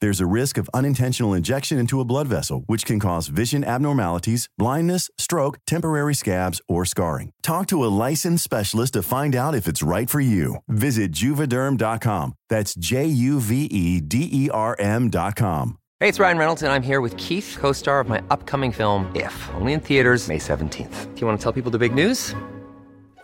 There's a risk of unintentional injection into a blood vessel, which can cause vision abnormalities, blindness, stroke, temporary scabs, or scarring. Talk to a licensed specialist to find out if it's right for you. Visit juvederm.com. That's J U V E D E R M.com. Hey, it's Ryan Reynolds, and I'm here with Keith, co star of my upcoming film, If, only in theaters, May 17th. Do you want to tell people the big news?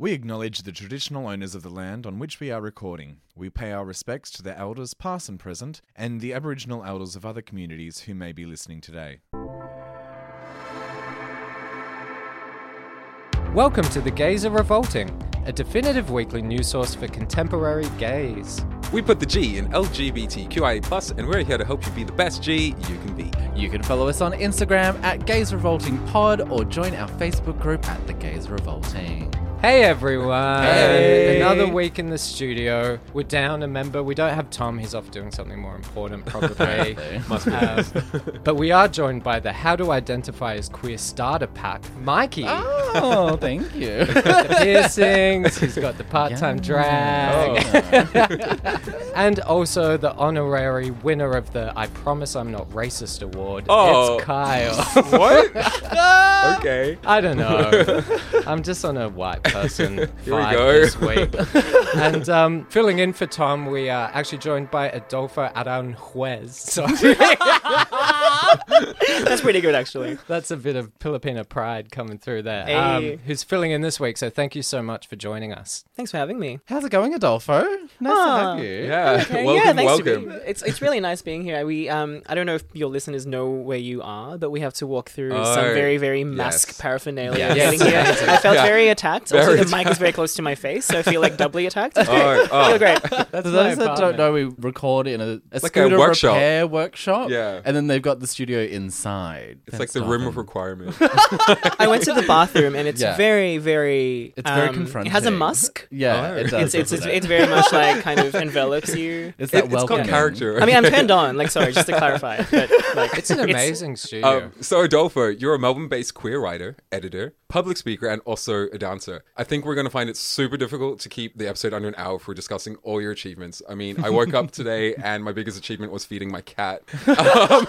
We acknowledge the traditional owners of the land on which we are recording. We pay our respects to the elders, past and present, and the Aboriginal elders of other communities who may be listening today. Welcome to The Gays Are Revolting, a definitive weekly news source for contemporary gays. We put the G in LGBTQIA, and we're here to help you be the best G you can be. You can follow us on Instagram at Gays Revolting Pod or join our Facebook group at The Gays Revolting. Hey everyone! Hey. Another week in the studio. We're down a member. We don't have Tom. He's off doing something more important, probably. Must be. Um, but we are joined by the How to Identify as Queer starter pack, Mikey. Oh, thank you. the piercings. He's got the part-time drag, and also the honorary winner of the "I Promise I'm Not Racist" award. Oh. It's Kyle. what? okay. I don't know. I'm just on a white person Here we vibe go. this week. and um, filling in for Tom, we are actually joined by Adolfo Aranjuez. Sorry, That's pretty good, actually. that's a bit of Filipino pride coming through there. Hey. Um, who's filling in this week? So thank you so much for joining us. Thanks for having me. How's it going, Adolfo? Nice to Ah. have you. Yeah. Okay, welcome, yeah, thanks to welcome. be- It's it's really nice being here. We um I don't know if your listeners know where you are, but we have to walk through Oh, some very very mask yes. paraphernalia Yes. getting here. I felt Yeah. very attacked. Also, Very the mic is very close to my face, so I feel like doubly attacked. Oh, oh. feel great. That's For those that don't know, we record in a, a like a scooter workshop. repair workshop. Yeah. And then they've got the studio inside. It's like the room of requirement. I went to the bathroom and it's Yeah. very very. It's very um, confronting. It has a musk. Yeah, Oh. it does. It's it's, it's doesn't it? it's very much like kind of envelops you. It's It- that it's called welcoming. character. I mean, I'm turned on. Like, sorry, just to clarify, but like, It's an amazing studio. Um, so Adolfo, you're a Melbourne-based queer writer, editor, public speaker, and also a dancer. I think we're going to find it super difficult to keep the episode under an hour for discussing all your achievements. I mean, I woke up today and my biggest achievement was feeding my cat. Um,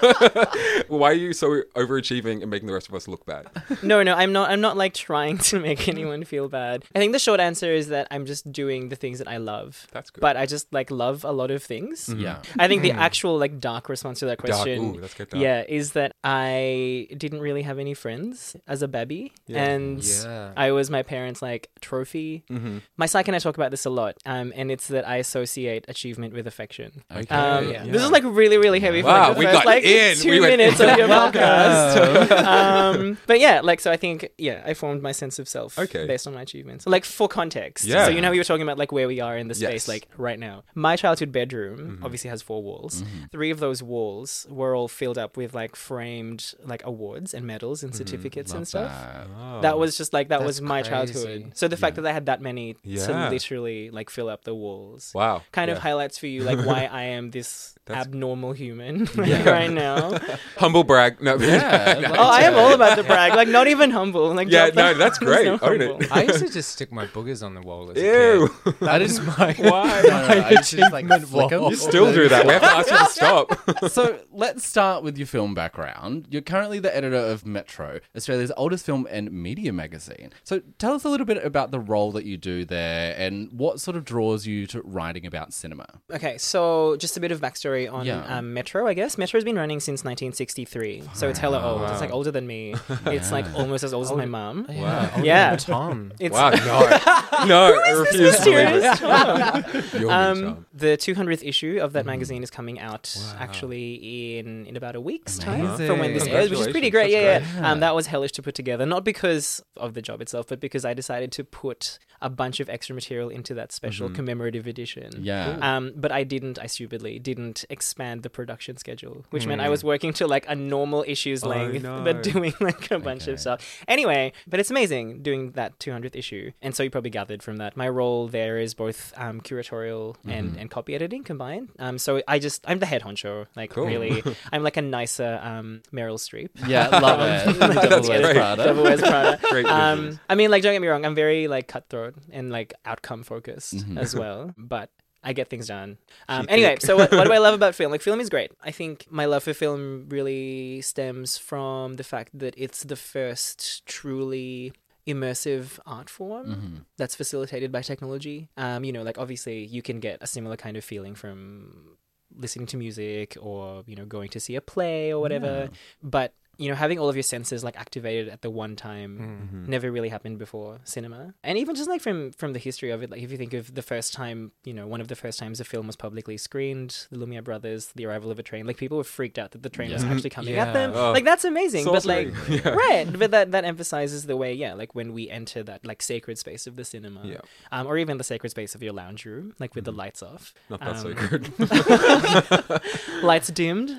why are you so overachieving and making the rest of us look bad? No, no, I'm not. I'm not like trying to make anyone feel bad. I think the short answer is that I'm just doing the things that I love. That's good. But I just like love a lot of things. Yeah. I think the actual like dark response to that Dark. question, Ooh, let's get dark. yeah, is that I didn't really have any friends as a baby, Yeah. and Yeah. I was my parents' like trophy. Mm-hmm. My psych and I talk about this a lot, um, and it's that I associate achievement with affection. Okay. Um, Yeah. This is like really, really heavy. Wow, for like, the we first, got like, in. Two We minutes in. of your podcast. um, but yeah, like so, I think yeah, I formed my sense of self Okay. based on my achievements. Like for context, Yeah. So you know we were talking about like where we are in the space, Yes. like right now. My childhood bedroom Mm-hmm. obviously has four walls. Three of those walls were all filled up with like framed like awards and medals and certificates and stuff. Oh. That was just like that That's was my crazy. childhood. So the fact that I had that many to Yeah. literally like fill up the walls wow. kind of Yeah. highlights for you like why I am this That's- abnormal human right now. Humble brag. No, Yeah, no. like- Oh, I am all about the brag. Like, not even humble. Like, Yeah, no, that's great. no Own it. I used to just stick my boogers on the wall as a Ew. kid. That is my Why? No, no, no, I just like flick 'em. You still do that. We have to ask you to stop. so let's start with your film background. You're currently the editor of Metro, Australia's oldest film and media magazine. So tell us a little bit about the role that you do there and what sort of draws you to writing about cinema. Okay, so just a bit of backstory on Yeah. um, Metro, I guess. Metro's been running since 1963, so it's hella old. It's like older than me. It's like almost as old as my mum. Wow. Yeah. Tom. It's Wow, no. No, I refuse to mysterious. Tom. You're Um, the 200th issue of that magazine is coming out actually in in about a week's time from when this airs, which is pretty great. Congratulations. Yeah, That's yeah. Um, that was hellish to put together, not because of the job itself, but because I decided to put a bunch of extra material into that special commemorative edition. Yeah. Um, but I didn't. I stupidly didn't expand the production schedule, which meant I was working to like a normal issue's length, no. but doing like a bunch of stuff. Anyway, but it's amazing doing that 200th issue, and so you probably gathered from that. My role there is both um, curatorial and and copy editing combined. Um, so I just I'm the head honcho. Like really, I'm like a nicer um Meryl Streep. Yeah, love it. Like, Devil yeah, Wears great. Prada. Devil Wears Prada. Great Um. I mean, like, don't get me wrong, I'm very like cutthroat and like outcome focused Mm-hmm. as well, but I get things done. Um, anyway, so what, what do I love about film? Like, film is great. I think my love for film really stems from the fact that it's the first truly immersive art form Mm-hmm. that's facilitated by technology. Um, you know, like obviously you can get a similar kind of feeling from listening to music or you know going to see a play or whatever, but you know having all of your senses like activated at the one time never really happened before cinema. And even just like from from the history of it like if you think of the first time you know one of the first times a film was publicly screened the Lumière brothers the arrival of a train like people were freaked out that the train was actually coming at them. Oh. like that's amazing but like Yeah. right but that that emphasizes the way yeah like when we enter that like sacred space of the cinema Yeah. um, or even the sacred space of your lounge room like with the lights off. Not that so Um, good. lights dimmed.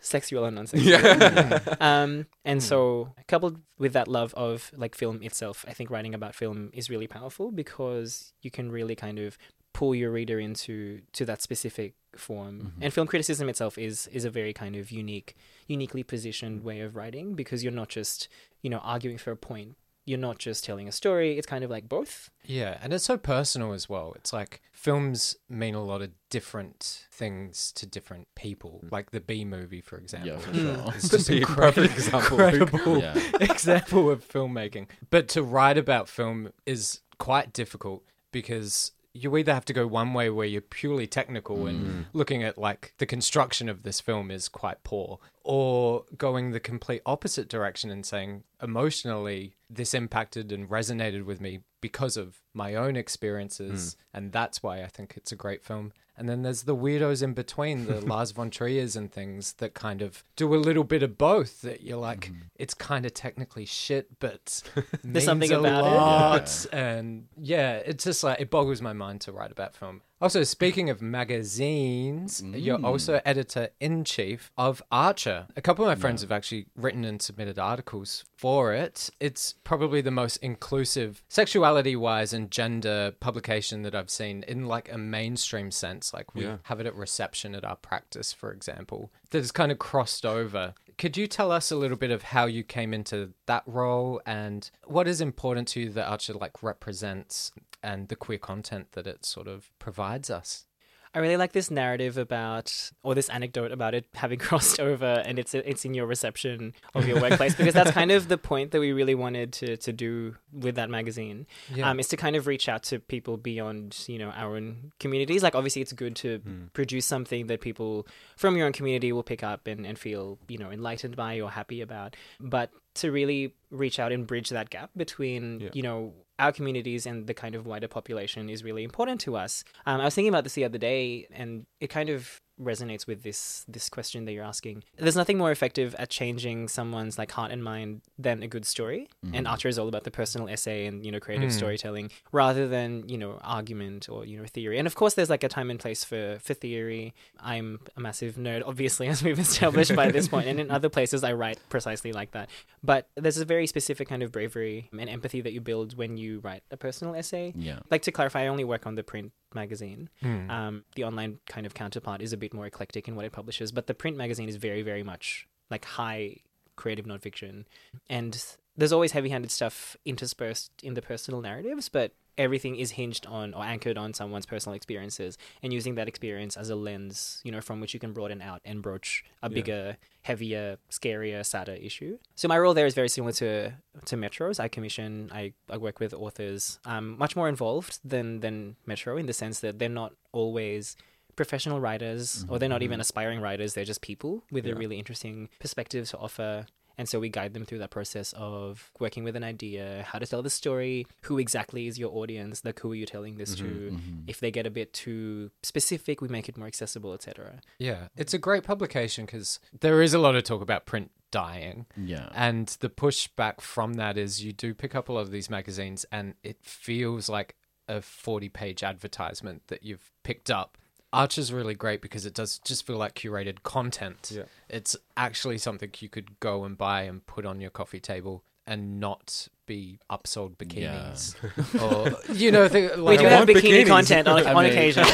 Sexual and non-sexual. Yeah. um, Um, and hmm. so coupled with that love of like film itself, I think writing about film is really powerful because you can really kind of pull your reader into to that specific form. Mm-hmm. And film criticism itself is is a very kind of unique, uniquely positioned way of writing because you're not just you know arguing for a point. You're not just telling a story. It's kind of like both. Yeah, and it's so personal as well. It's like films mean a lot of different things to different people. Mm. Like the B movie, for example. Yeah, for mm. sure. It's just Be a incre- perfect example, incredible Yeah. example of filmmaking. But to write about film is quite difficult because you either have to go one way where you're purely technical and mm-hmm. looking at like the construction of this film is quite poor, or going the complete opposite direction and saying emotionally this impacted and resonated with me because of my own experiences, hmm. and that's why I think it's a great film. And then there's the weirdos in between, the Lars von Triers and things that kind of do a little bit of both. That you're like, hmm. it's kind of technically shit, but means something about it. lot. And yeah, it's just like it boggles my mind to write about film. Also, speaking of magazines, you're mm. also editor in chief of Archer. A couple of my friends have actually written and submitted articles for it. It's probably the most inclusive, sexuality wise and gender publication that I've seen in like a mainstream sense. Like we Yeah. have it at reception at our practice, for example, that has kind of crossed over. Could you tell us a little bit of how you came into that role and what is important to you that Archer like represents and the queer content that it sort of provides us? I really like this narrative about, or this anecdote about it having crossed over, and it's it's in your reception of your workplace because that's kind of the point that we really wanted to to do with that magazine. Yeah. Um, is to kind of reach out to people beyond you know our own communities. Like obviously, it's good to produce something that people from your own community will pick up and and feel you know enlightened by or happy about, but to really reach out and bridge that gap between Yeah. you know our communities and the kind of wider population is really important to us. Um, I was thinking about this the other day, and it kind of resonates with this this question that you're asking. There's nothing more effective at changing someone's like heart and mind than a good story. And mm-hmm. Archer is all about the personal essay and you know creative mm. storytelling rather than you know argument or you know theory. And of course, there's like a time and place for for theory. I'm a massive nerd, obviously, as we've established by this point. and in other places I write precisely like that. But there's a very specific kind of bravery and empathy that you build when you write a personal essay. Yeah. Like to clarify, I only work on the print magazine. Hmm. Um, the online kind of counterpart is a bit more eclectic in what it publishes, but the print magazine is very, very much like high creative nonfiction, and there's always heavy-handed stuff interspersed in the personal narratives, but everything is hinged on or anchored on someone's personal experiences. And using that experience as a lens you know from which you can broaden out and broach a bigger heavier scarier sadder issue. So my role there is very similar to to metros. I commission i, I work with authors um, much more involved than than metro in the sense that they're not always professional writers or they're not even mm-hmm. aspiring writers they're just people with a really interesting perspective to offer and so we guide them through that process of working with an idea, how to tell the story, who exactly is your audience, like who are you telling this to. Mm-hmm, mm-hmm. If they get a bit too specific, we make it more accessible, etc. Yeah, it's a great publication because there is a lot of talk about print dying. Yeah. And the pushback from that is you do pick up a lot of these magazines and it feels like a 40 page advertisement that you've picked up. Archer's really great because it does just feel like curated content. Yeah. It's actually something you could go and buy and put on your coffee table and not be upsold bikinis. or, you know, the, We do I have want bikini bikinis. content on, I on mean- occasion.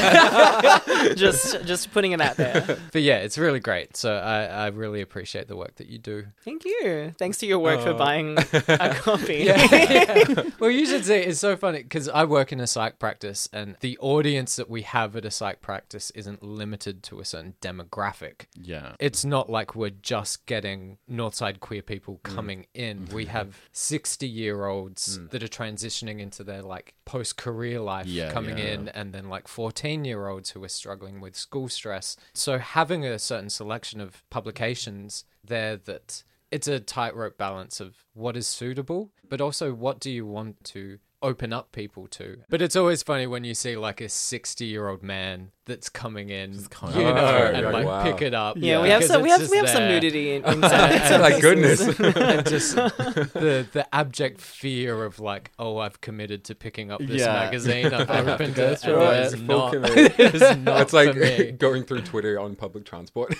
just just putting it out there. but yeah, it's really great. So I, I really appreciate the work that you do. Thank you. Thanks to your work Oh. for buying a copy. well, you should see it's so funny because I work in a psych practice, and the audience that we have at a psych practice isn't limited to a certain demographic. Yeah. It's not like we're just getting Northside queer people Mm. coming in. We have 60 year olds hmm. that are transitioning into their like post career life Yeah, coming yeah. in, and then like 14 year olds who are struggling with school stress. So having a certain selection of publications there that it's a tightrope balance of what is suitable, but also what do you want to open up people to. But it's always funny when you see like a 60 year old man that's coming in, kind you know, Oh, and right, like wow. pick it up. Yeah, we have some. We it's have just we have some there. nudity in, in some, some Like goodness. and just the the abject fear of like, oh, I've committed to picking up this Yeah. magazine. I've I have opened it. through and it. It's not. it's not It's like for me. going through Twitter on public transport.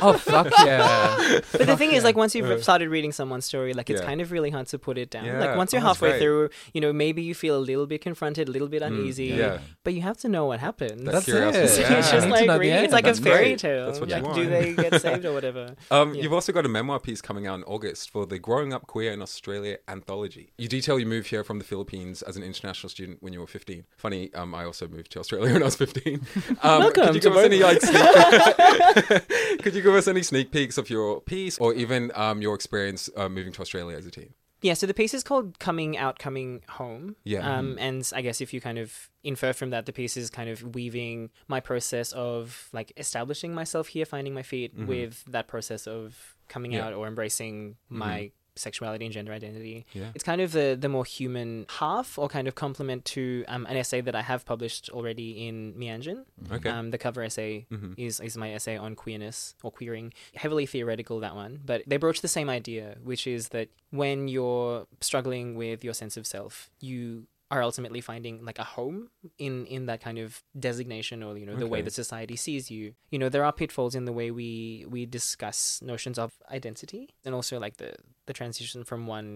Oh fuck yeah! But the thing is, like, once you've uh. started reading someone's story, like, it's Yeah. kind of really hard to put it down. Yeah. Like, once you're Oh, halfway great. through, you know, maybe you feel a little bit confronted, a little bit mm, uneasy. yeah. But you have to know what happened. That's it. Curiosity. Yeah. it's just like reading. It's like That's a fairy great. tale. That's what you like, want. do they get saved or whatever? Um, Yeah. You've also got a memoir piece coming out in August for the Growing Up Queer in Australia anthology. You detail you moved here from the Philippines as an international student when you were 15. Funny, um, I also moved to Australia when I was 15. Um, Welcome Could you to give us any like sneak- Could you give us any sneak peeks of your piece or even um, your experience uh, moving to Australia as a teen? Yeah, so the piece is called Coming Out, Coming Home. Yeah. Um, and I guess if you kind of infer from that, the piece is kind of weaving my process of like establishing myself here, finding my feet, with that process of coming Mm-hmm. Yeah. Mm-hmm. out or embracing my sexuality and gender identity. Yeah. It's kind of the, the more human half or kind of complement to um, an essay that I have published already in Meanjin. Okay. Um, the cover essay Mhm. is, is my essay on queerness or queering. Heavily theoretical, that one. But they broach the same idea, which is that when you're struggling with your sense of self, you are ultimately finding like a home in in that kind of designation or you know the way Okay. that society sees you you know there are pitfalls in the way we we discuss notions of identity and also like the the transition from one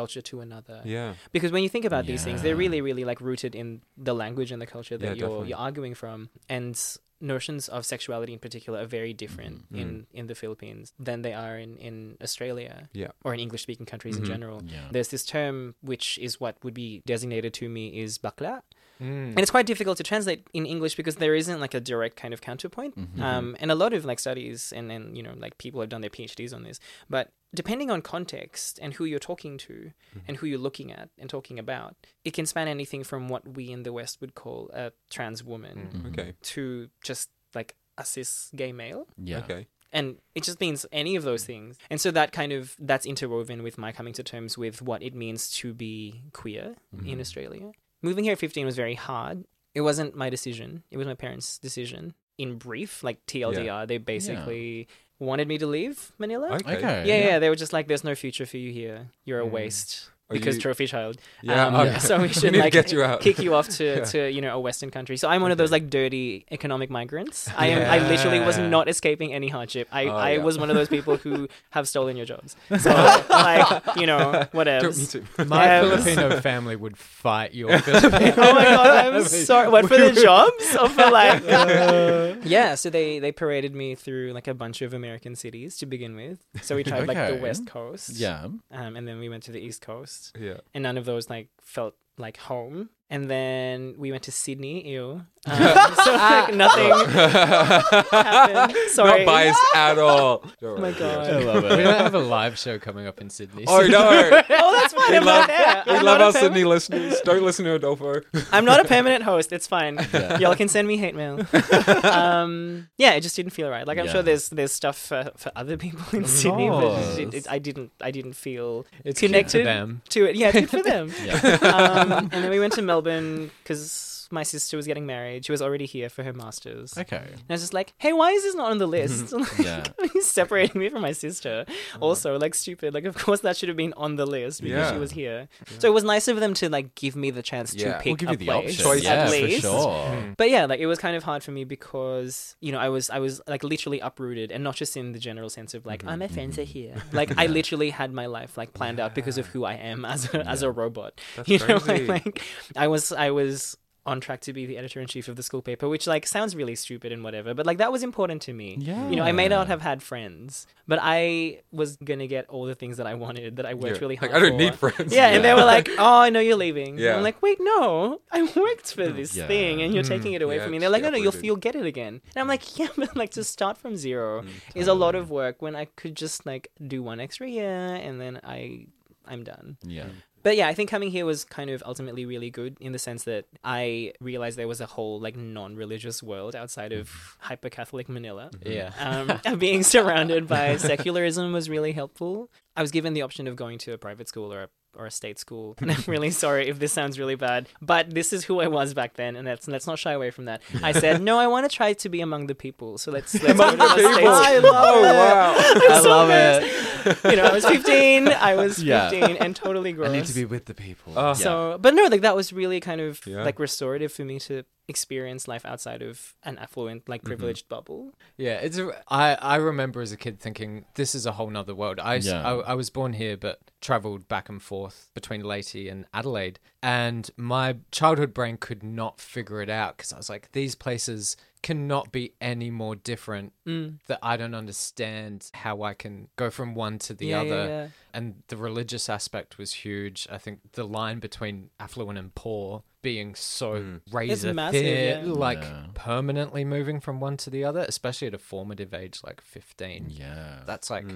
culture to another Yeah. because when you think about these things they're really really like rooted in the language and the culture that Yeah, you're definitely. you're arguing from and notions of sexuality in particular are very different Mm-hmm. in in the Philippines than they are in in Australia Yeah. or in English speaking countries in Mhm. general Yeah. there's this term which is what would be designated to me is bakla Mm. and it's quite difficult to translate in English because there isn't like a direct kind of counterpoint. Um, and a lot of like studies and and you know like people have done their PhDs on this. But depending on context and who you're talking to mm-hmm. and who you're looking at and talking about, it can span anything from what we in the West would call a trans woman mm, Okay. Mm-hmm. to just like a cis gay male. Yeah. Okay. and it just means any of those things. And so that kind of that's interwoven with my coming to terms with what it means to be queer in mm-hmm. australia. Moving here at 15 was very hard. It wasn't my decision. It was my parents decision. In brief like tldr they basically wanted me to leave manila Okay. Okay. yeah, yeah, they were just like, "There's no future for you here. You're a mm. waste." Because you- trophy child. Yeah, Um, okay. So we We should need to like get you out. kick you off to, to you know a Western country. So I'm one of those like dirty economic migrants. I am. I literally was not escaping any hardship. I, Oh, I yeah. was one of those people who have stolen your jobs. So like you know whatever. Me too. My Filipino family would fight your Filipino. Oh my god, I'm sorry. What for the jobs or for like? yeah, so they they paraded me through like a bunch of American cities to begin with. So we tried like the West Coast, Yeah. um, and then we went to the East Coast, Yeah. and none of those like felt like home. And then we went to Sydney. Ew. Um, so like nothing happened. Sorry. Not biased at all. Oh my god. I love we don't have a live show coming up in Sydney. Oh no! Oh, that's fine. I'm not there. We love not a our perm- Sydney listeners. Don't listen to Adolfo. I'm not a permanent host. It's fine. Y'all can send me hate mail. um, yeah, it just didn't feel right. Like I'm Yeah. sure there's there's stuff for, for other people in Sydney, but it, it. I didn't I didn't feel It's good for connected them. to it. Yeah, it's good for them. Yeah. um, and then we went to Melbourne because my sister was getting married. She was already here for her masters. Okay. And I was just like, hey, why is this not on the list? like, Yeah. he's separating me from my sister. Also, like, stupid. Like, of course, that should have been on the list because she was here. So it was nice of them to, like, give me the chance Yeah. to pick We'll We'll give a you the place, option. at Yeah, for least. sure. But yeah, like, it was kind of hard for me because, you know, I was, I was, like, literally uprooted and not just in the general sense of, like, oh, my mm-hmm. friends are mm-hmm. here. Like, I literally had my life, like, planned out because of who I am as a, as a robot. you know, like, like, I was, I was on track to be the editor in chief of the school paper, which like sounds really stupid and whatever, but like that was important to me. Yeah. You know, I may not have had friends, but I was gonna get all the things that I wanted that I worked Yeah. really hard Like, I don't for. need friends. Yeah, and they were like, "Oh, I know you're leaving." Yeah. I'm like, "Wait, no, I worked for mm. this Yeah. thing, and you're mm. taking it away Yeah, from me." And they're like, get "No, no, you'll you'll get it again." And I'm like, "Yeah, but like to start from zero mm, is a lot of work when I could just like do one extra year and then I I'm done." Yeah. But yeah, I think coming here was kind of ultimately really good in the sense that I realized there was a whole like non-religious world outside of hyper Catholic Manila. Yeah. Um, being surrounded by secularism was really helpful. I was given the option of going to a private school or a or a state school. And I'm really sorry if this sounds really bad, but this is who I was back then, and let's let's not shy away from that. I said no, I want to try to be among the people. So let's let's go to a state. I love it. wow. I so love embarrassed. it. You know, I was 15. I was 15 Yeah. and totally gross. I need to be with the people. Uh, So, but no, like that was really kind of Yeah. like restorative for me to experience life outside of an affluent, like mm-hmm. privileged bubble. Yeah, it's. A, I I remember as a kid thinking this is a whole nother world. I, s- Yeah. I I was born here, but travelled back and forth between Leyte and Adelaide, and my childhood brain could not figure it out because I was like, these places cannot be any more different Mm. that I don't understand how I can go from one to the Yeah, yeah, other. yeah. And the religious aspect was huge. I think the line between affluent and poor being so razor massive, thin, yeah. like Yeah. permanently moving from one to the other, especially at a formative age like 15. Yeah. That's like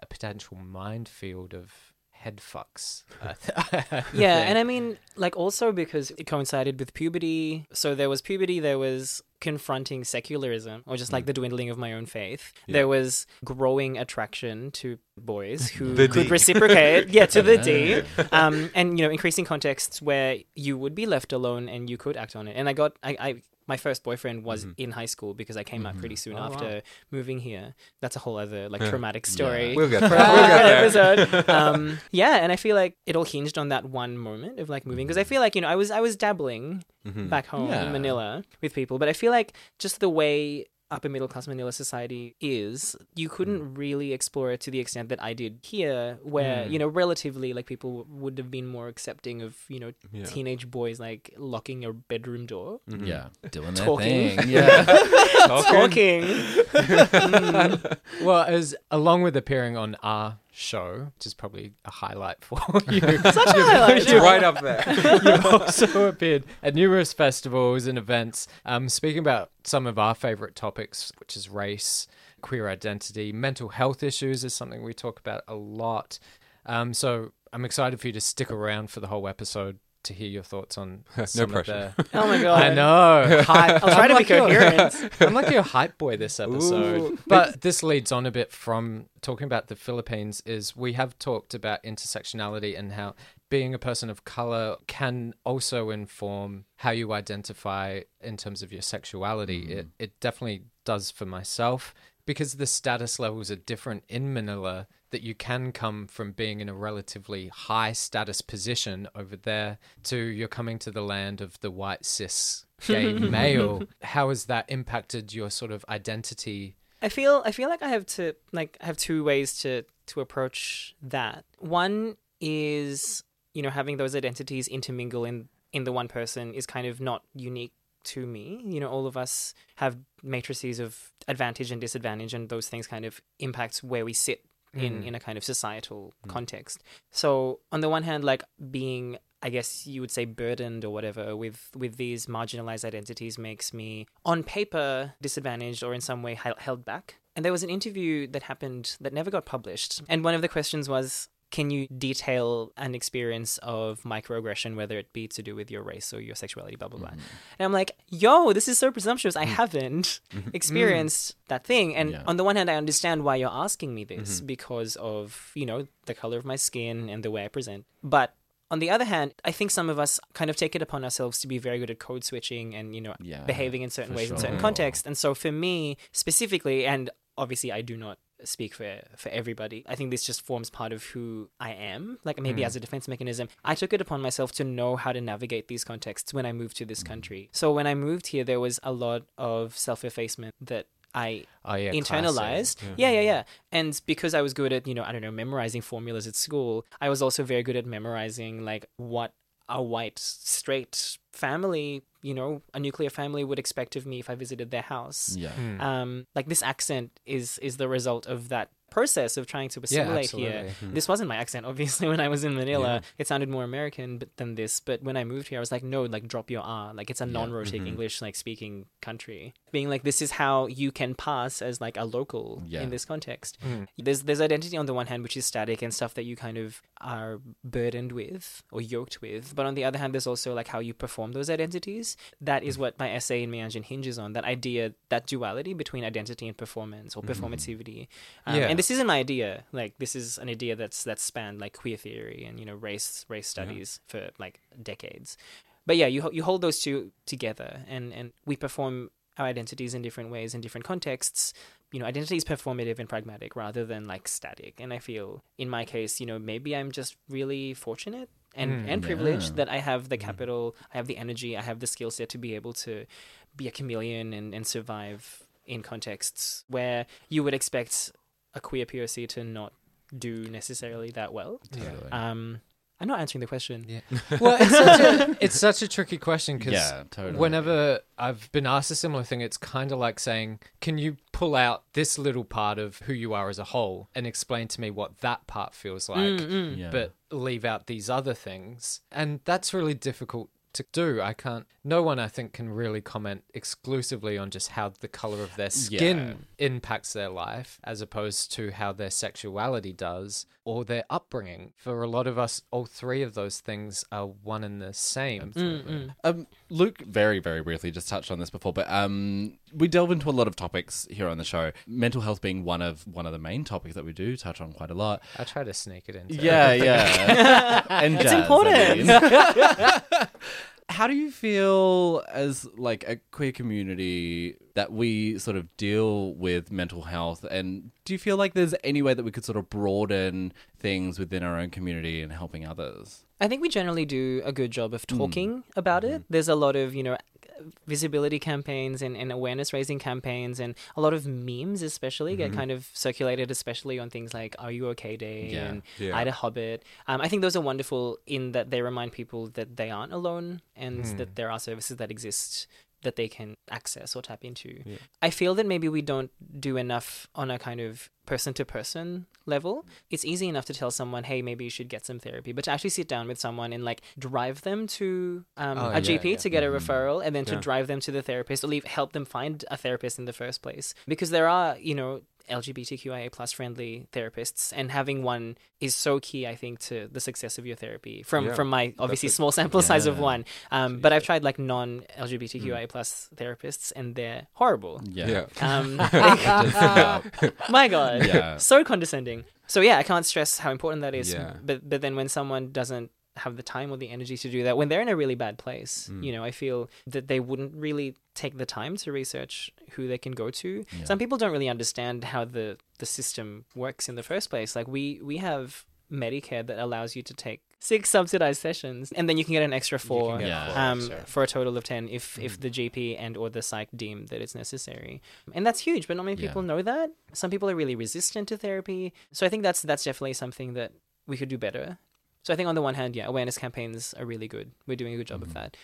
a potential minefield of head fucks. Yeah, and I mean, like also because it coincided with puberty. So there was puberty, there was confronting secularism, or just like hmm. the dwindling of my own faith. There was growing attraction to boys who The could D. reciprocate, yeah, to the D. Um, and you know, increasing contexts where you would be left alone and you could act on it. And I got, I, I my first boyfriend was in high school because I came out pretty soon after moving here. That's a whole other like traumatic story. We'll get there. We'll get there. episode. Um, yeah, and I feel like it all hinged on that one moment of like moving because I feel like you know I was I was dabbling back home Yeah. in Manila with people, but I feel like just the way upper middle class Manila society is, you hmm. couldn't really explore it to the extent that I did here, where hmm. you know relatively like people would have been more accepting of you know teenage boys like locking your bedroom door, mm-hmm. Yeah. Doing their Talking. thing. Yeah. talking. Hmm. well, as along with appearing on our show, which is probably a highlight for you. Such a highlight. It's right up there. You've also appeared at numerous festivals and events, um, speaking about some of our favorite topics, which is race, queer identity, mental health issues is something we talk about a lot. Um, so I'm excited for you to stick around for the whole episode to hear your thoughts on some pressure. of the. Oh my god! I know. Hype. I'll try to be your- coherent. I'm like your hype boy this episode. Ooh. But this leads on a bit from talking about the Philippines is we have talked about intersectionality and how being a person of color can also inform how you identify in terms of your sexuality. It it definitely does for myself. Because the status levels are different in Manila, that you can come from being in a relatively high status position over there to you're coming to the land of the white cis gay male. How has that impacted your sort of identity? I feel I feel like I have to like I have two ways to to approach that. One is you know having those identities intermingle in in the one person is kind of not unique to me. You know, all of us have matrices of advantage and disadvantage, and those things kind of impacts where we sit in mm. in a kind of societal mm. context. So on the one hand, like being I guess you would say burdened or whatever with with these marginalized identities makes me on paper disadvantaged or in some way held back. And there was an interview that happened that never got published, and one of the questions was can you detail an experience of microaggression, whether it be to do with your race or your sexuality, blah, blah, blah. Mm-hmm. And I'm like, yo, this is so presumptuous. I mm. haven't mm-hmm. experienced that thing. And Yeah. on the one hand, I understand why you're asking me this mm-hmm. because of, you know, the color of my skin and the way I present. But on the other hand, I think some of us kind of take it upon ourselves to be very good at code switching and, you know, Yeah, behaving in certain ways in certain oh. contexts. And so for me specifically, and obviously I do not speak for for everybody. I think this just forms part of who I am. Like maybe Mm. as a defense mechanism, I took it upon myself to know how to navigate these contexts when I moved to this Mm. country. So when I moved here, there was a lot of self-effacement that I Oh yeah, internalized. classic. Yeah, yeah, yeah. And because I was good at, you know, I don't know, memorizing formulas at school, I was also very good at memorizing like what a white straight family, you know, a nuclear family would expect of me if I visited their house. Yeah. Hmm. Um, like this accent is is the result of that process of trying to assimilate here. absolutely. This wasn't my accent, obviously. When I was in Manila, it sounded more American but, than this. But when I moved here, I was like, no, like drop your R. Like it's a non-rhotic mm-hmm. English like speaking country. Being like, this is how you can pass as like a local Yeah. in this context. There's there's identity on the one hand, which is static and stuff that you kind of are burdened with or yoked with. But on the other hand, there's also like how you perform those identities. That is what my essay in Meanjin hinges on. That idea, that duality between identity and performance or performativity. Um, Yeah. And this isn't my idea. Like this is an idea that's that's spanned like queer theory and you know race race studies for like decades. But yeah, you you hold those two together, and and we perform our identities in different ways in different contexts. You know, identity is performative and pragmatic rather than like static. And I feel in my case, you know, maybe I'm just really fortunate and and privileged yeah. that I have the capital, I have the energy, I have the skill set to be able to be a chameleon and, and survive in contexts where you would expect a queer POC to not do necessarily that well. Totally. Um, I'm not answering the question. Yeah. Well, it's such a, it's such a tricky question because Yeah, totally. whenever I've been asked a similar thing, it's kind of like saying, "Can you pull out this little part of who you are as a whole and explain to me what that part feels mm, like, mm. Yeah. but leave out these other things?" And that's really difficult to do. I can't. No one, I think, can really comment exclusively on just how the color of their skin impacts their life, as opposed to how their sexuality does or their upbringing. For a lot of us, all three of those things are one and the same. Um, Luke very, very briefly just touched on this before, but um, we delve into a lot of topics here on the show. Mental health being one of one of the main topics that we do touch on quite a lot. I try to sneak it in. Yeah, yeah, and It's jazz, I important. mean. How do you feel as like a queer community that we sort of deal with mental health and do you feel like there's any way that we could sort of broaden things within our own community and helping others? I think we generally do a good job of talking hmm. about it. Mm-hmm. There's a lot of, you know, visibility campaigns and, and awareness raising campaigns and a lot of memes especially get kind of circulated especially on things like Are You Okay Day Yeah. and Yeah. IDAHOBIT. Um, I think those are wonderful in that they remind people that they aren't alone and that there are services that exist that they can access or tap into. I feel that maybe we don't do enough on a kind of person to person level. It's easy enough to tell someone, hey, maybe you should get some therapy, but to actually sit down with someone and like drive them to um, Oh, a yeah, GP yeah. to get a referral and then to drive them to the therapist or leave, help them find a therapist in the first place. Because there are, you know, LGBTQIA plus friendly therapists, and having one is so key, I think, to the success of your therapy. From Yeah, from my obviously a- small sample size of one, um, but I've tried like non LGBTQIA plus therapists, and they're horrible. Yeah. Yeah. Um, Yeah. my God, Yeah. so condescending. So yeah, I can't stress how important that is. Yeah. But but then when someone doesn't have the time or the energy to do that when they're in a really bad place. You know, I feel that they wouldn't really take the time to research who they can go to. Some people don't really understand how the the system works in the first place. Like we we have Medicare that allows you to take six subsidized sessions and then you can get an extra four Yeah. four, um, sure. for a total of 10 if if the gp and or the psych deem that it's necessary and that's huge but not many Yeah. people know that some people are really resistant to therapy so i think that's that's definitely something that we could do better so i think on the one hand yeah awareness campaigns are really good. We're doing a good job Mm-hmm. of that.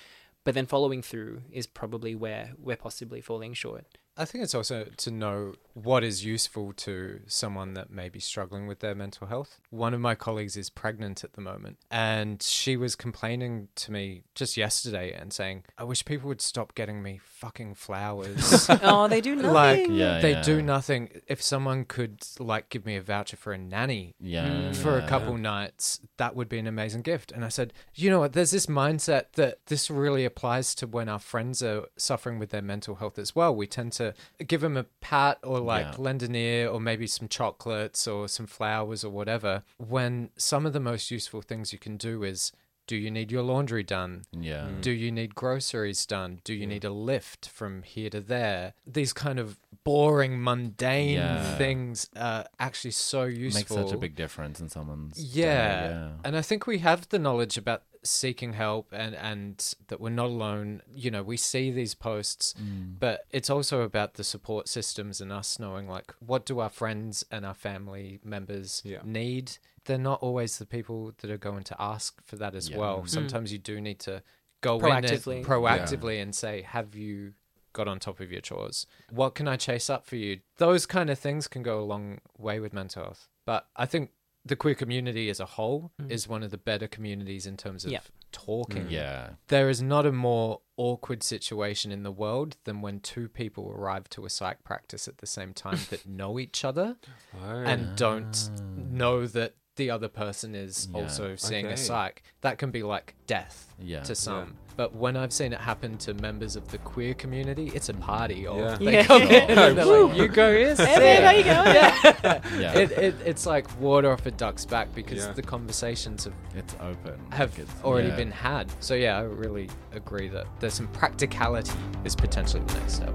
But then following through is probably where we're possibly falling short I think it's also to know what is useful to someone that may be struggling with their mental health. One of my colleagues is pregnant at the moment, and she was complaining to me just yesterday and saying, I wish people would stop getting me fucking flowers. oh they do nothing like, Yeah, they yeah. do nothing. If someone could, like, give me a voucher for a nanny Yeah. for a couple nights, that would be an amazing gift. And I said, you know what? There's this mindset that this really applies to when our friends are suffering with their mental health as well. We tend to give them a pat or like Yeah. lend an ear or maybe some chocolates or some flowers or whatever. When some of the most useful things you can do is do you need your laundry done? Yeah. Mm. Do you need groceries done? Do you need a lift from here to there? These kind of boring, mundane Yeah. things are actually so Makes useful. such a big difference in someone's day, Yeah. yeah. And I think we have the knowledge about seeking help and and that we're not alone. You know, we see these posts, Mm. but it's also about the support systems and us knowing like what do our friends and our family members Yeah. need. They're not always the people that are going to ask for that as Yeah. well. Sometimes you do need to go Proactively. in and proactively and say, "Have you got on top of your chores? What can I chase up for you?" Those kind of things can go a long way with mental health. But I think the queer community as a whole mm. is one of the better communities in terms of Yeah. talking. Mm. Yeah. There is not a more awkward situation in the world than when two people arrive to a psych practice at the same time that know each other oh. and don't ah. know that the other person is Yeah. also seeing Okay. a psych. That can be like death Yeah. to some. But when I've seen it happen to members of the queer community, it's a party. Or Yeah. they Yeah. come in and they're like, "You go here, hey man how you going Yeah. it, it, it's like water off a duck's back because Yeah. the conversations have it's open. have Like, it's- already yeah. been had. So yeah, I really agree that there's some practicality is potentially the next step.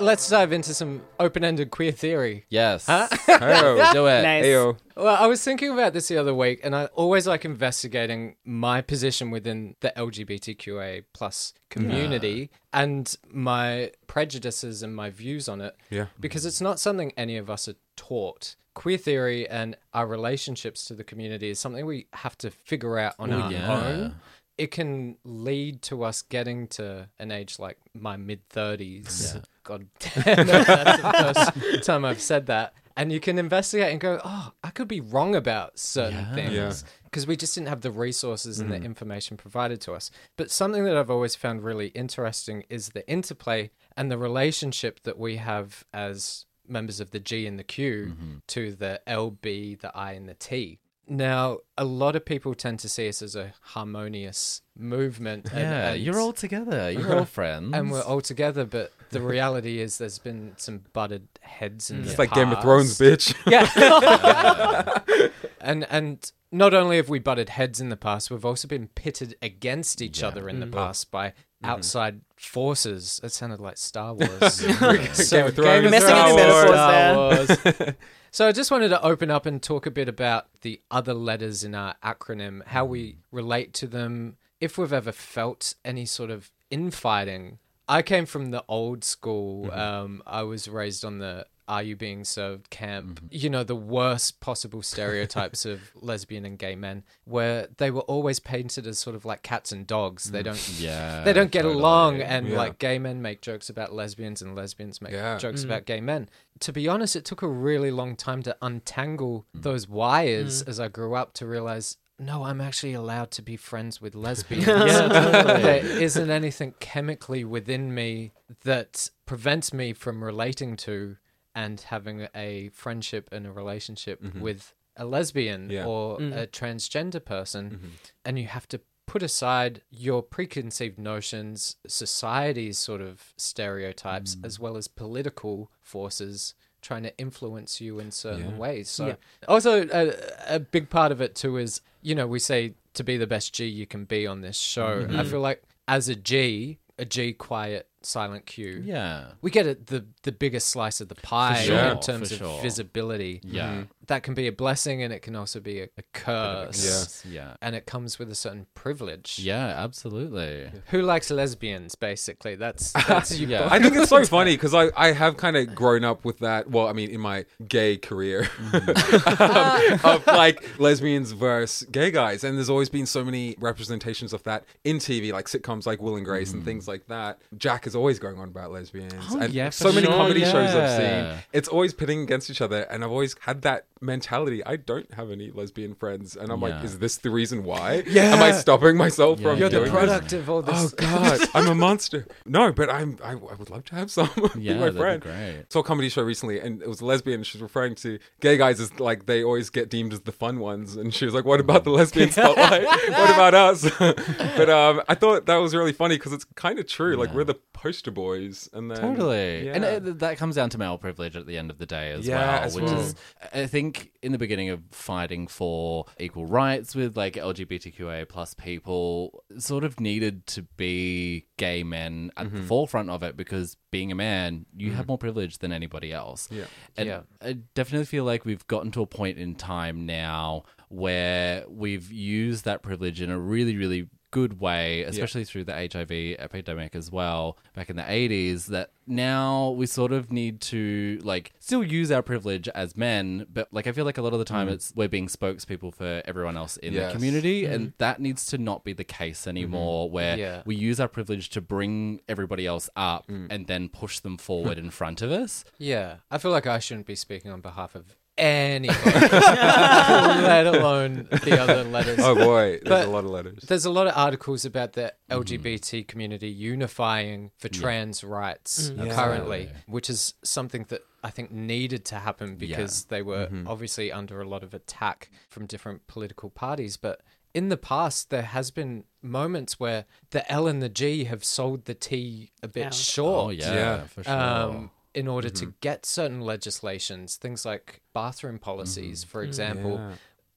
Let's dive into some open-ended queer theory. Yes. Hey-o. Do it. Nice. Ayo. Well, I was thinking about this the other week, and I always like investigating my position within the LGBTQA plus community and my prejudices and my views on it. Yeah. Because it's not something any of us are taught. Queer theory and our relationships to the community is something we have to figure out on Oh, our yeah. own. It can lead to us getting to an age like my mid 30s. God damn, that's the first time I've said that. And you can investigate and go, oh, I could be wrong about certain Yeah. things Yeah. because we just didn't have the resources and the mm. information provided to us. But something that I've always found really interesting is the interplay and the relationship that we have as members of the G and the Q mm-hmm. to the LB, the I, and the T. Now, a lot of people tend to see us as a harmonious movement. and- Yeah, and- you're all together. You're all friends. and we're all together, but the reality is there's been some butted heads in mm. It's the like Game of past. Thrones, bitch. Yeah. and and not only have we butted heads in the past, we've also been pitted against each other in the past by mm-hmm. outside forces. It sounded like Star Wars. Game of Thrones. Messing Star with the Wars, metaphors Star Wars. so I just wanted to open up and talk a bit about the other letters in our acronym, how we mm. relate to them, if we've ever felt any sort of infighting. I came from the old school. Mm-hmm. Um, I was raised on the are you being served camp mm-hmm. you know the worst possible stereotypes of lesbian and gay men where they were always painted as sort of like cats and dogs they mm. don't Yeah, they don't get totally. along and Yeah. like gay men make jokes about lesbians and lesbians make Yeah. jokes mm. about gay men to be honest it took a really long time to untangle mm. those wires as i grew up to realize no i'm actually allowed to be friends with lesbians. There isn't anything chemically within me that prevents me from relating to and having a friendship and a relationship mm-hmm. with a lesbian Yeah. or a mm. transgender person. Mm-hmm. And you have to put aside your preconceived notions society's sort of stereotypes mm. as well as political forces trying to influence you in certain ways. So Yeah. also a, a big part of it too is you know we say to be the best g you can be on this show. Mm-hmm. I feel like as a g a g quiet silent q Yeah. we get it the the biggest slice of the pie sure, in terms of sure. visibility. Yeah. Mm-hmm. That can be a blessing and it can also be a, a curse. Yes. Yeah. And it comes with a certain privilege. Yeah, absolutely. Who likes lesbians, basically? That's that's you Yeah. I think it's so funny because I, I have kind of grown up with that. Well, I mean, in my gay career mm-hmm. um, of like lesbians versus gay guys, and there's always been so many representations of that in TV, like sitcoms like Will and Grace and mm-hmm. things like that. Jack is always going on about lesbians, Oh, and yeah, so for many sure, comedy shows I've seen. It's always pitting against each other, and I've always had that mentality. I don't have any lesbian friends, and I'm Yeah. like, is this the reason why? Yeah. Am I stopping myself from You're the doing this? product of all this. Oh God, I'm a monster. No, but I'm. I, I would love to have some. be Yeah, my that'd be great. Saw a comedy show recently, and it was a lesbian. She was referring to gay guys as like they always get deemed as the fun ones, and she was like, "What about the lesbian spotlight? what about us?" but um, I thought that was really funny because it's kind of true. Like we're the poster boys, and then Totally. yeah. And it, that comes down to male privilege at the end of the day as Yeah, well, as which well. is, I think, in the beginning of fighting for equal rights with like LGBTQA plus people, sort of needed to be gay men at Mm-hmm. the forefront of it because being a man, you have more privilege than anybody else. Yeah. And Yeah. I definitely feel like we've gotten to a point in time now where we've used that privilege in a really, really good way, especially through the HIV epidemic as well back in the 80s, that now we sort of need to like still use our privilege as men, but like I feel like a lot of the time mm. it's we're being spokespeople for everyone else in Yes. the community, mm-hmm. and that needs to not be the case anymore, mm-hmm. where Yeah. we use our privilege to bring everybody else up mm. and then push them forward in front of us. Yeah, I feel like I shouldn't be speaking on behalf of anybody, let alone the other letters. Oh boy, there's But- a lot of letters. There's a lot of articles about the LGBT community unifying for trans rights Mm. currently, which is something that I think needed to happen because they were obviously under a lot of attack from different political parties. But in the past, there has been moments where the L and the G have sold the T a bit Out. short Oh yeah, Yeah. for sure. um, in order to mm-hmm. get certain legislations, things like bathroom policies, mm-hmm. for mm. example.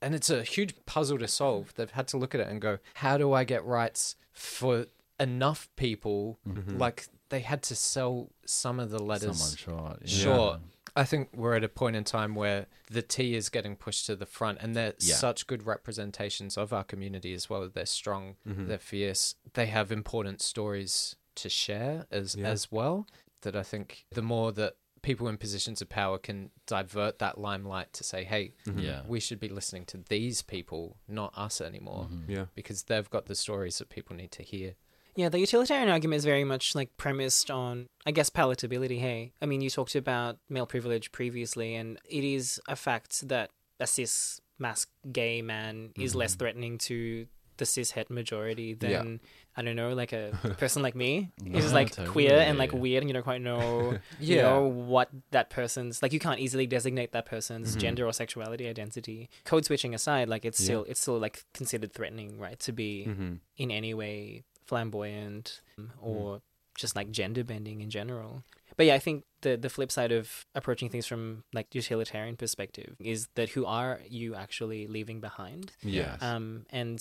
And it's a huge puzzle to solve. They've had to look at it and go, how do I get rights for enough people? Mm-hmm. Like they had to sell some of the letters Someone short. short. I think we're at a point in time where the T is getting pushed to the front, and they're Yeah. such good representations of our community as well. They're strong, they're fierce, they have important stories to share as as well. That I think the more that people in positions of power can divert that limelight to say, "Hey, mm-hmm. Yeah. we should be listening to these people, not us anymore," mm-hmm. Yeah. because they've got the stories that people need to hear. Yeah, the utilitarian argument is very much like premised on, I guess, palatability. Hey, I mean, you talked about male privilege previously, and it is a fact that a cis masc gay man is less mm-hmm. threatening to the cis het majority than I don't know, like a person like me. Just Yeah, like queer and like weird, and you don't quite know, you Yeah. know, what that person's like. You can't easily designate that person's gender or sexuality identity. Code switching aside, like it's still it's still like considered threatening, right, to be in any way flamboyant um, or just like gender bending in general. But yeah, I think the the flip side of approaching things from like utilitarian perspective is that who are you actually leaving behind? Yeah. Um, and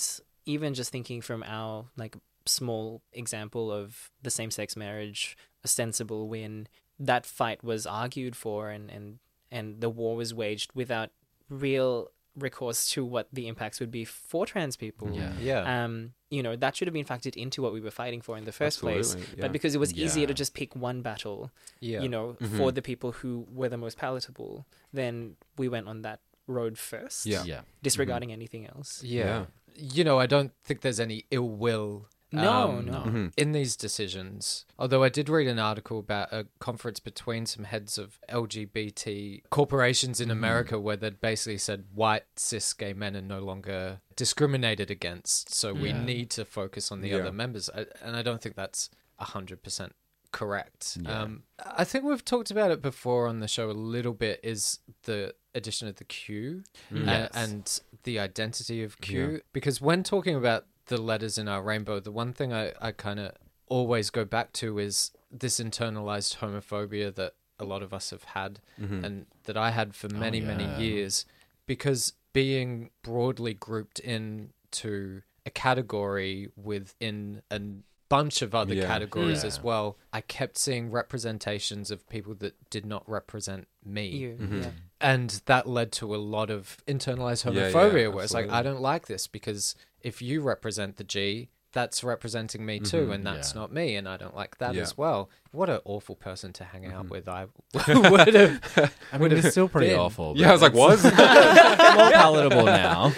even just thinking from our like small example of the same sex marriage, ostensible win, that fight was argued for and, and, and the war was waged without real recourse to what the impacts would be for trans people. Yeah. Yeah. Um, you know, that should have been factored into what we were fighting for in the first place. Yeah. But because it was easier to just pick one battle, yeah. you know, for the people who were the most palatable, then we went on that road first. Yeah. Yeah. Disregarding anything else. Yeah. You know, I don't think there's any ill will. No, um, no. In these decisions, although I did read an article about a conference between some heads of LGBT corporations in America where they'd basically said white cis gay men are no longer discriminated against, so we need to focus on the Yeah. other members. I, and I don't think that's hundred percent correct. Yeah. Um, I think we've talked about it before on the show a little bit. Is the addition of the Q Mm. Yes. and the identity of Q? Because when talking about the letters in our rainbow, the one thing I, I kind of always go back to is this internalized homophobia that a lot of us have had and that I had for many, yeah. many years. Because being broadly grouped into a category within a bunch of other Yeah. categories Yeah. as well, I kept seeing representations of people that did not represent me You, Mm-hmm. yeah. and that led to a lot of internalized Yeah, yeah, homophobia where it's like i don't like this because if you represent the g that's representing me too Mm-hmm. and that's Yeah. not me and i don't like that Yeah. as well what an awful person to hang Mm-hmm. out with i would have I mean, it's still pretty been. awful. Yeah, I was like, what? more palatable now.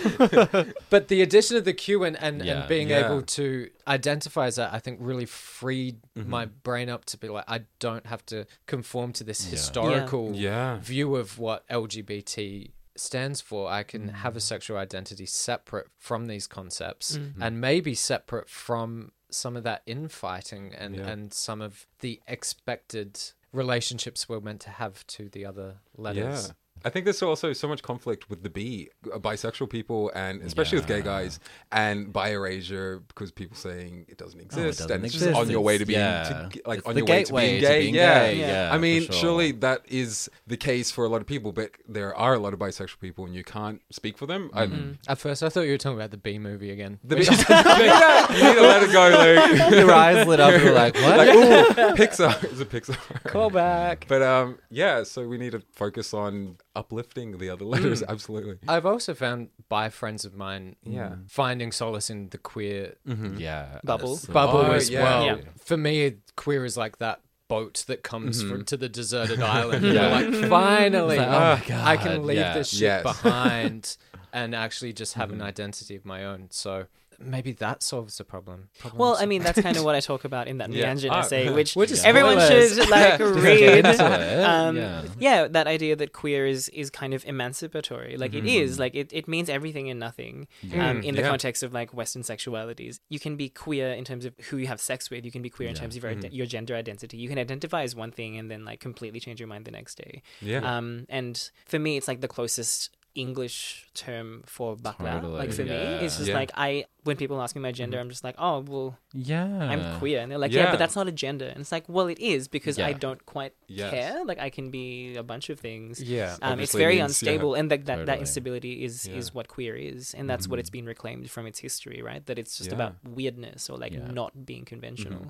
but the addition of the q and, and, Yeah. and being Yeah. able to identify as that i think really freed Mm-hmm. my brain up to be like i don't have to conform to this historical Yeah. view of what lgbt stands for i can Mm. have a sexual identity separate from these concepts Mm-hmm. and maybe separate from some of that infighting and Yeah. and some of the expected relationships we're meant to have to the other letters Yeah. I think there's also so much conflict with the B, uh, bisexual people, and especially with gay guys, and bi erasure because people saying it doesn't exist, Oh, doesn't and it's exist. just on your way to being, yeah. to, like It's on your way to gateway being to gay. being yeah. gay, yeah, I mean, sure. surely that is the case for a lot of people, but there are a lot of bisexual people, and you can't speak for them. I, at first i thought you were talking about the b movie again the B, you need to let it go, Luke. Your eyes lit up. You're like, what? like, ooh, Pixar is a Pixar. call back But um, yeah. So we need to focus on uplifting the other letters. Mm. Absolutely. I've also found by friends of mine Yeah. finding solace in the queer yeah. Bubble. that's- bubble Oh, as yeah. well. Yeah. For me, queer is like that boat that comes Mm-hmm. fr- to the deserted island. and You're like, finally, like, oh my I can leave yeah. this shit Yes. behind and actually just have Mm-hmm. an identity of my own. So maybe that solves the problem. Problem Well, I mean, that's kind of what I talk about in that Yeah. Meanjin Ah, essay, which We're everyone spoilers. should like read. Um, yeah. yeah. that idea that queer is is kind of emancipatory. Like it Mm-hmm. is. Like it, it means everything and nothing. Um, in the Yeah. context of like Western sexualities, you can be queer in terms of who you have sex with. You can be queer in terms of your, ide- your gender identity. You can identify as one thing and then like completely change your mind the next day. Yeah. Um, and for me, it's like the closest English term for bakla. Totally, Like for me, it's just Yeah. like I when people ask me my gender, mm-hmm. I'm just like, oh well, Yeah. I'm queer, and they're like, yeah. Yeah. but that's not a gender, and it's like, well, it is because I don't quite Yes. care. Like I can be a bunch of things. Yeah. Um, it's Obviously very means- yeah. unstable, and that that, that Totally. instability is Yeah. is what queer is, and that's what it's mm-hmm. been reclaimed from its history, right? That it's just Yeah. about weirdness or like Yeah. not being conventional.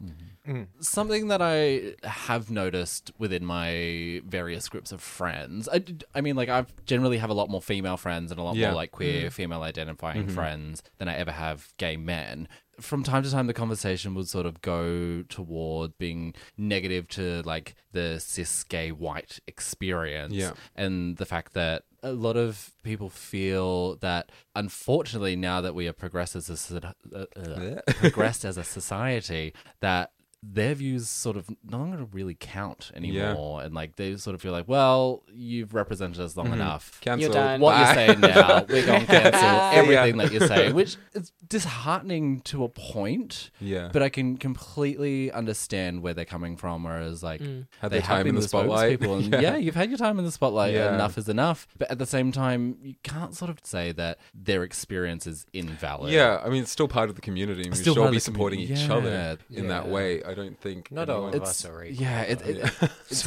Mm-hmm, mm. Something that I have noticed within my various groups of friends, I, d- I mean, like, I generally have a lot more female friends and a lot Yeah. more, like, queer, mm. female identifying friends than I ever have gay men. From time to time, the conversation would sort of go toward being negative to, like, the cis gay white experience. Yeah. And the fact that a lot of people feel that, unfortunately, now that we are progressed as a, uh, uh, progressed as a society, that their views sort of no longer really count anymore, and like they sort of feel like, well, you've represented us long mm-hmm. enough. Cancelled. done. What you're saying now, we're going to cancel everything Yeah. that you're saying, which is disheartening to a point. Yeah. But I can completely understand where they're coming from, whereas like mm. Had they their time in been the spotlight. spokespeople, and Yeah. yeah. you've had your time in the spotlight. Yeah. Enough is enough. But at the same time, you can't sort of say that their experience is invalid. Yeah, I mean, it's still part of the community. and We should all be supporting community. each Yeah. other in that way. I don't think Not all anyone- of us are equal. yeah, it, it,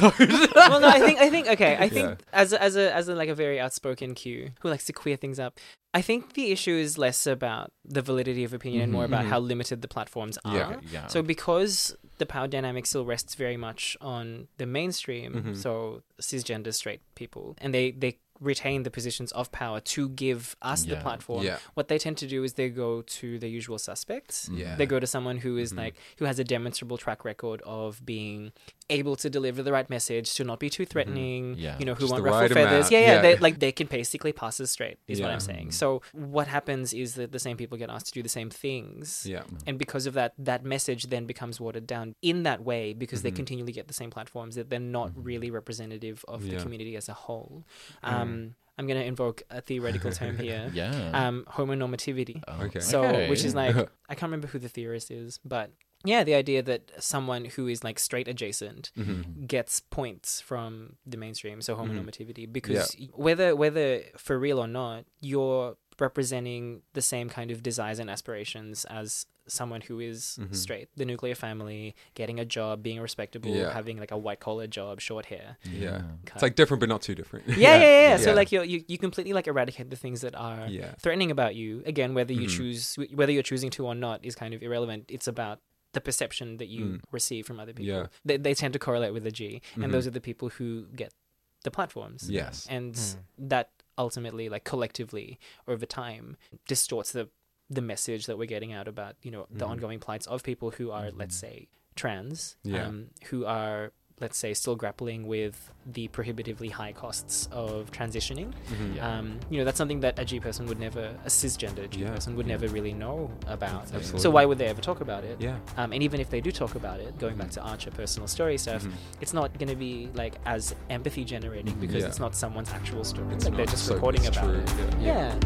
well, no, I think I think okay. I think Yeah. as a, as a as a like a very outspoken Q who likes to queer things up. I think the issue is less about the validity of opinion and more about how limited the platforms are. Yeah, yeah. So because the power dynamic still rests very much on the mainstream, Mm-hmm. so cisgender straight people, and they they retain the positions of power to give us the platform. Yeah. What they tend to do is they go to the usual suspects. Yeah. They go to someone who is Mm-hmm. like who has a demonstrable track record of being able to deliver the right message, to not be too threatening. Yeah. You know, who Just won't ruffle right feathers. amount. Yeah, yeah. Yeah. They, like they can basically pass as straight. Is what I'm saying. So what happens is that the same people get asked to do the same things. Yeah. And because of that, that message then becomes watered down in that way because Mm-hmm. they continually get the same platforms that they're not really representative of the Yeah. Mm. community as a whole. Um, I'm going to invoke a theoretical term here. yeah. Um, homonormativity. Okay. So, Okay. which is like, I can't remember who the theorist is, but yeah, the idea that someone who is like straight adjacent Mm-hmm. gets points from the mainstream, so homonormativity, because Yeah. whether whether for real or not, you're representing the same kind of desires and aspirations as someone who is straight. The nuclear family, getting a job, being respectable, Yeah. having like a white collar job, short hair. Yeah. Cut. It's like different, but not too different. Yeah, yeah, yeah. yeah. So like you you you completely like eradicate the things that are Yeah. threatening about you. Again, whether you Mhm. choose whether you're choosing to or not is kind of irrelevant. It's about the perception that you Mm. receive from other people. Yeah. They they tend to correlate with the G, and Mhm. those are the people who get the platforms. Yes. And that ultimately like collectively over time distorts the the message that we're getting out about, you know, the Mhm. ongoing plights of people who are let's say trans, Yeah. um, who are let's say still grappling with the prohibitively high costs of transitioning. Mhm. Um, you know, that's something that a G person would never, a cisgender G Yeah. person would never really know about. So why would they ever talk about it? Yeah. Um, and even if they do talk about it, going back to Archer personal story stuff, Mhm. it's not going to be like as empathy generating because Yeah. it's not someone's actual story. It's like they're just so reporting about true, it. yeah.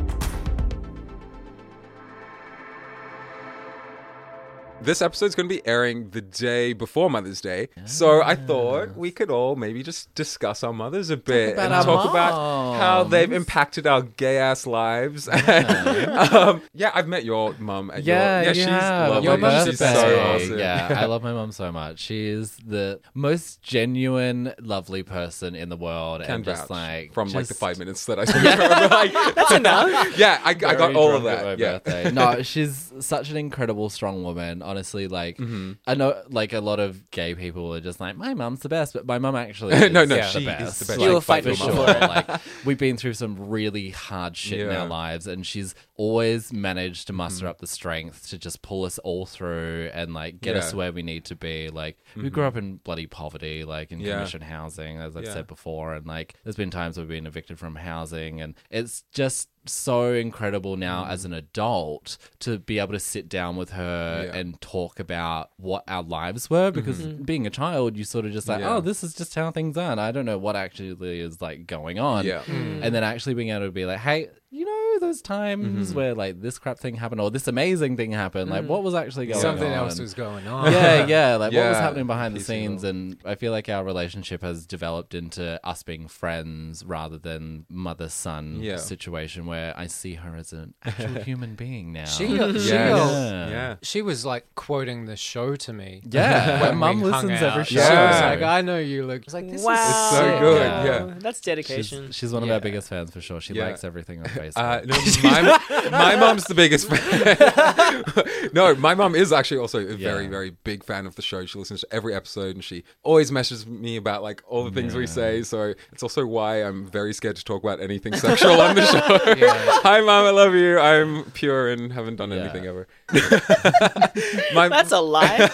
This episode's going to be airing the day before Mother's Day, so I thought we could all maybe just discuss our mothers a bit about and our talk about how they've impacted our gay ass lives. um, yeah, I've met your mum. At Yeah, your, yeah, you she's have. lovely. Your mum's birthday. she's so awesome. Yeah, I love my mum so much. She is the most genuine, lovely person in the world, Can and just vouch like from like the just five minutes that I spent her. Like, That's enough. yeah, I, I got very all of drunk at that. my Yeah. birthday. no, she's such an incredible, strong woman. Honestly, like Mm-hmm. I know, like a lot of gay people are just like, my mum's the best, but my mum actually is No, no, the she is best. the best. Like, You will fight for for sure. sure. like we've been through some really hard shit in our lives, and she's always managed to muster up the strength to just pull us all through and like get us Yeah. to where we need to be. Like we grew up in bloody poverty, like in Yeah. commission housing, as I've Yeah. said before, and like there's been times we've been evicted from housing, and it's just so incredible now mm. as an adult to be able to sit down with her Yeah. and talk about what our lives were mm-hmm. because mm. being a child you sort of just like Yeah. oh this is just how things are and I don't know what actually is like going on Yeah. Mm. and then actually being able to be like hey you know those times where like this crap thing happened or this amazing thing happened like what was actually going Something on Something else was going on. yeah, yeah. Like what was happening behind the piecing it scenes, and I feel like our relationship has developed into us being friends rather than mother son Yeah. situation where I see her as an actual human being now. She, got, she, Yes. got- Yeah. she was like quoting the show to me. yeah, When my mum we hung listens every She show. was Yeah. like, I know you look. I like, this wow. is so good, Wow. yeah. That's She's, dedication. she's one of Yeah. our biggest fans for sure. She Yeah. likes everything on Facebook. Uh, no, my, my mom's the biggest fan. no, my mom is actually also a very, Yeah. very big fan of the show. She listens to every episode and she always messages me about like all the things we say. So it's also why I'm very scared to talk about anything sexual on the show. Hi, mom, I love you. I'm pure and haven't done Yeah. anything ever. my, That's a lie.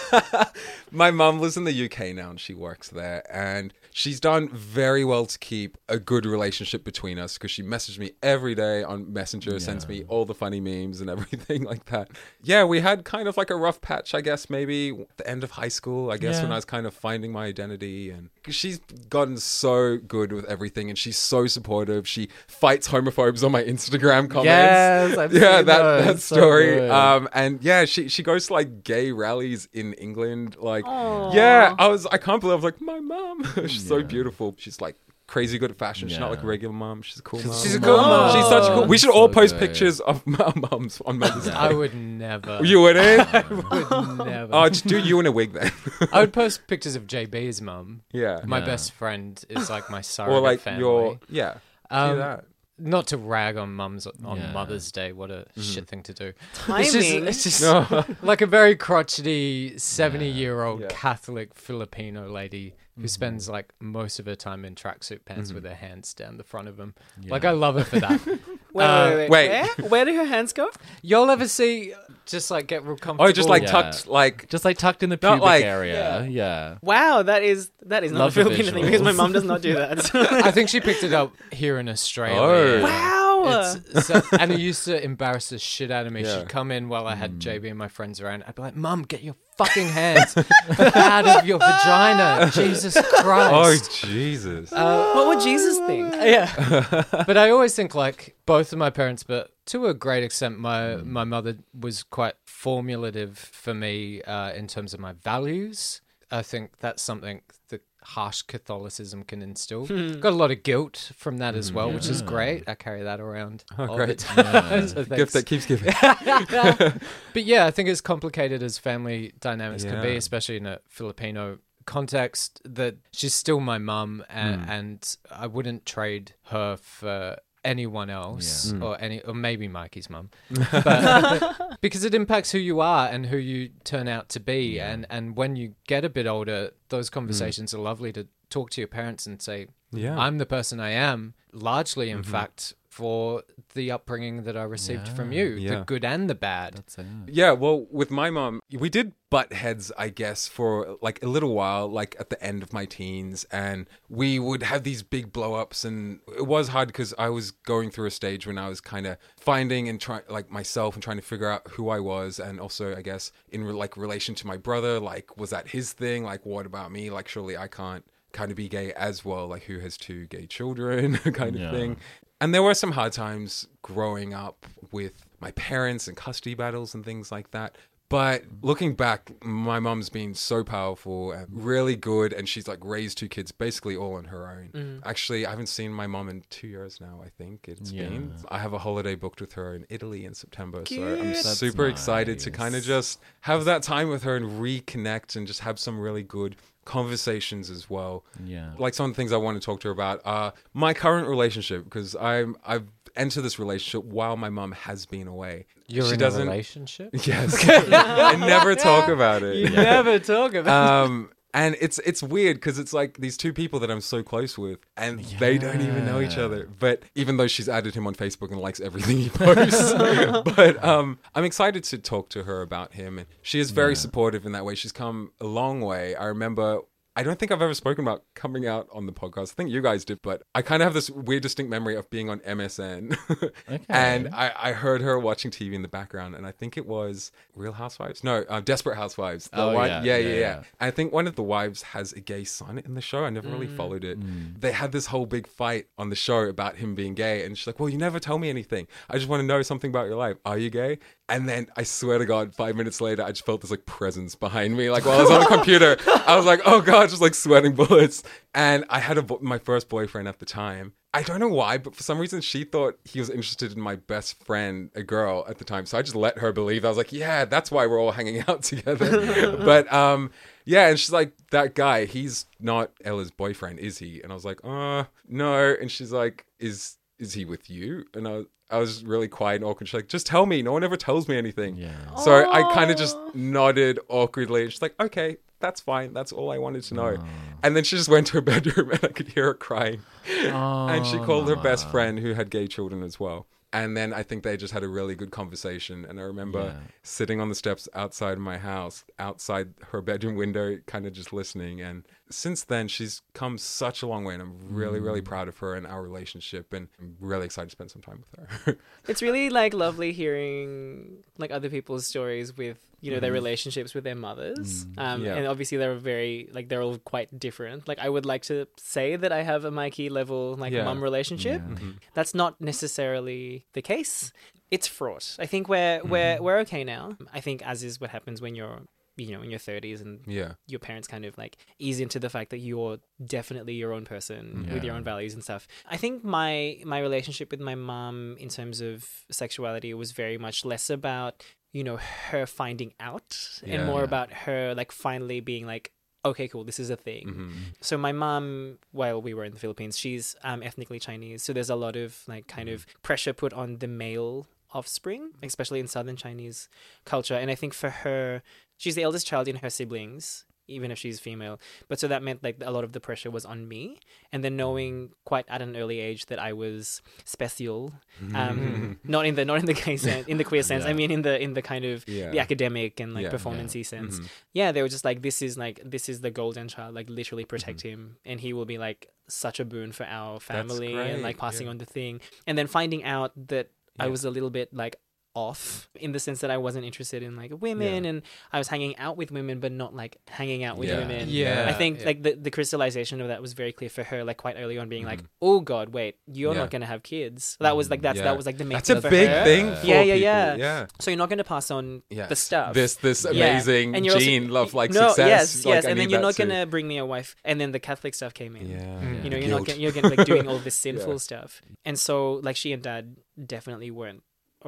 my mum lives in the UK now and she works there and she's done very well to keep a good relationship between us because she messaged me every day on Messenger, sends me all the funny memes and everything like that. Yeah, we had kind of like a rough patch, I guess, maybe at the end of high school, I guess, Yeah. when I was kind of finding my identity and she's gotten so good with everything and she's so supportive. She fights homophobes on my Instagram comments. Yes, I've yeah, seen that, those. that story. good. um, and yeah, she she goes to like gay rallies in England. Like, yeah, I was I can't believe I was like my mom. She's so beautiful. She's like crazy good at fashion. She's not like a regular mom. She's a cool mom. She's a cool mom. She's such a cool. We should all So post good. pictures of our moms on Mother's Day. I would never. You wouldn't? would never. oh, just do you in a wig then. I would post pictures of JB's mum. yeah. My Yeah. best friend is like my surrogate or like family. your yeah. Um, do that. Not to rag on mums on Yeah. Mother's Day. What a Mm-hmm. shit thing to do. Timing. It's just, it's just like a very crotchety seventy-year-old Yeah. Catholic Filipino lady who Mm-hmm. spends like most of her time in tracksuit pants Mm-hmm. with her hands down the front of them. Like I love her for that. Wait, Uh, wait, wait, wait. Where? Where do her hands go? Y'all ever see just like get real comfortable? Oh, just like Yeah. tucked like Just like tucked in the Not pubic like- area. Yeah. Wow, that is that is not Love a the Filipino thing because my visuals. mom does not do that. I think she picked it up here in Australia. Oh. wow. It's, so, and it used to embarrass the shit out of me. Yeah. She'd come in while I Mm. had JB and my friends around. I'd be like, "Mum, get your fucking hands out of your vagina, Jesus Christ. Oh Christ!" Jesus. what would Jesus think? yeah, but I always think like both of my parents, but to a great extent, my my mother was quite formulative for me uh, in terms of my values. I think that's something that harsh Catholicism can instill. Got a lot of guilt from that as well, which is great. I carry that around all the great. time. So Gift that keeps giving. but yeah, I think as complicated as family dynamics can be, especially in a Filipino context, that she's still my mum, and, Hmm. and I wouldn't trade her for anyone else Hmm. or any or maybe Mikey's mum but because it impacts who you are and who you turn out to be and and when you get a bit older those conversations are lovely to talk to your parents and say Yeah. Mm-hmm. I'm the person I am largely in fact for the upbringing that I received from you the good and the bad Yeah, well, with my mom, we did butt heads, I guess, for like a little while, like at the end of my teens, and we would have these big blow ups, and it was hard because I was going through a stage when I was kind of finding and trying, like myself, and trying to figure out who I was, and also, I guess, in re- like relation to my brother, like was that his thing? Like, what about me? Like, surely I can't kind of be gay as well. Like, who has two gay children, kind of Yeah. thing. And there were some hard times growing up with my parents and custody battles and things like that. But looking back, my mum's been so powerful and really good, and she's like raised two kids basically all on her own. Mm-hmm. Actually, I haven't seen my mum in two years now. I think it's Yeah. been. I have a holiday booked with her in Italy in September, so I'm That's super excited to kind of just have that time with her and reconnect and just have some really good conversations as well Yeah. like some of the things I want to talk to her about are my current relationship because I'm I've entered this relationship while my mom has been away. you're she in doesn't. a relationship Yes, I never talk about it. you never talk about it. Um, and it's it's weird because it's like these two people that I'm so close with, and they don't even know each other. But even though she's added him on Facebook and likes everything he posts, but um, I'm excited to talk to her about him, and she is very supportive in that way. She's come a long way. I remember. I don't think I've ever spoken about coming out on the podcast. I think you guys did, but I kind of have this weird, distinct memory of being on MSN. And I, I heard her watching TV in the background, and I think it was Real Housewives. No, uh, Desperate Housewives. The Oh, one- yeah, yeah, yeah, yeah, yeah, yeah. I think one of the wives has a gay son in the show. I never really followed it. They had this whole big fight on the show about him being gay, and she's like, "Well, you never tell me anything. I just want to know something about your life. Are you gay?" And then I swear to God, five minutes later, I just felt this like presence behind me. Like while I was on the computer, I was like, "Oh God!" Just like sweating bullets. And I had a my first boyfriend at the time. I don't know why, but for some reason she thought he was interested in my best friend, a girl at the time. So I just let her believe. I was like, yeah, that's why we're all hanging out together. but um, yeah, and she's like, that guy, he's not Ella's boyfriend, is he? And I was like, uh, no. And she's like, is is he with you? And I I was really quiet and awkward. She's like, just tell me. No one ever tells me anything. Yeah. So I kind of just nodded awkwardly. And she's like, okay, that's fine. That's all I wanted to know. And then she just went to her bedroom and I could hear her crying. and she called her best friend who had gay children as well. And then I think they just had a really good conversation. And I remember Yeah. sitting on the steps outside my house, outside her bedroom window, kind of just listening. And since then, she's come such a long way. And I'm really, really mm. proud of her and our relationship. And I'm really excited to spend some time with her. It's really like lovely hearing like other people's stories with you know their mm-hmm. relationships with their mothers. Mm, um, Yeah. And obviously they're very like they're all quite different. Like I would like to say that I have a Mikey level like Yeah. mum relationship. Mm-hmm. That's not necessarily the case. It's fraught. I think we're mm-hmm. we're we're okay now. I think as is what happens when you're you know in your 30s and Yeah. your parents kind of like ease into the fact that you're definitely your own person with your own values and stuff. I think my my relationship with my mom in terms of sexuality was very much less about you know her finding out and Yeah. more about her like finally being like okay cool this is a thing. Mm-hmm. so my mom while we were in the philippines she's um, ethnically chinese. So there's a lot of like kind of pressure put on the male offspring especially in southern chinese culture. And i think for her she's the eldest child in her siblings even if she's female. But so that meant like a lot of the pressure was on me. And then knowing quite at an early age that i was special um not in the not in the gay sense in the queer sense i mean in the in the kind of Yeah. the academic and like Yeah, yeah. performancey sense yeah they were just like this is like this is the golden child like literally protect him. And he will be like such a boon for our family and like passing yeah. on the thing. And then finding out that i was a little bit like off in the sense that I wasn't interested in like women and I was hanging out with women but not like hanging out with Yeah. women. Yeah, I think yeah. like the, the crystallization of that was very clear for her like quite early on being like, "Oh god, wait, you're Mm-hmm. Yeah. not going to have kids." That was like that's Yeah. that was like the main That's a for big her. thing for yeah, yeah, people. yeah, Yeah. So you're not going to pass on Yes. the stuff. This this Yeah. amazing And you're also- gene love like no, success. Yes, like, yes, I and then you're not too. gonna bring me a wife, and then the Catholic stuff came in. Yeah. You know, you're not guilt. get, you're getting like doing all this sinful stuff, and so like she and dad definitely weren't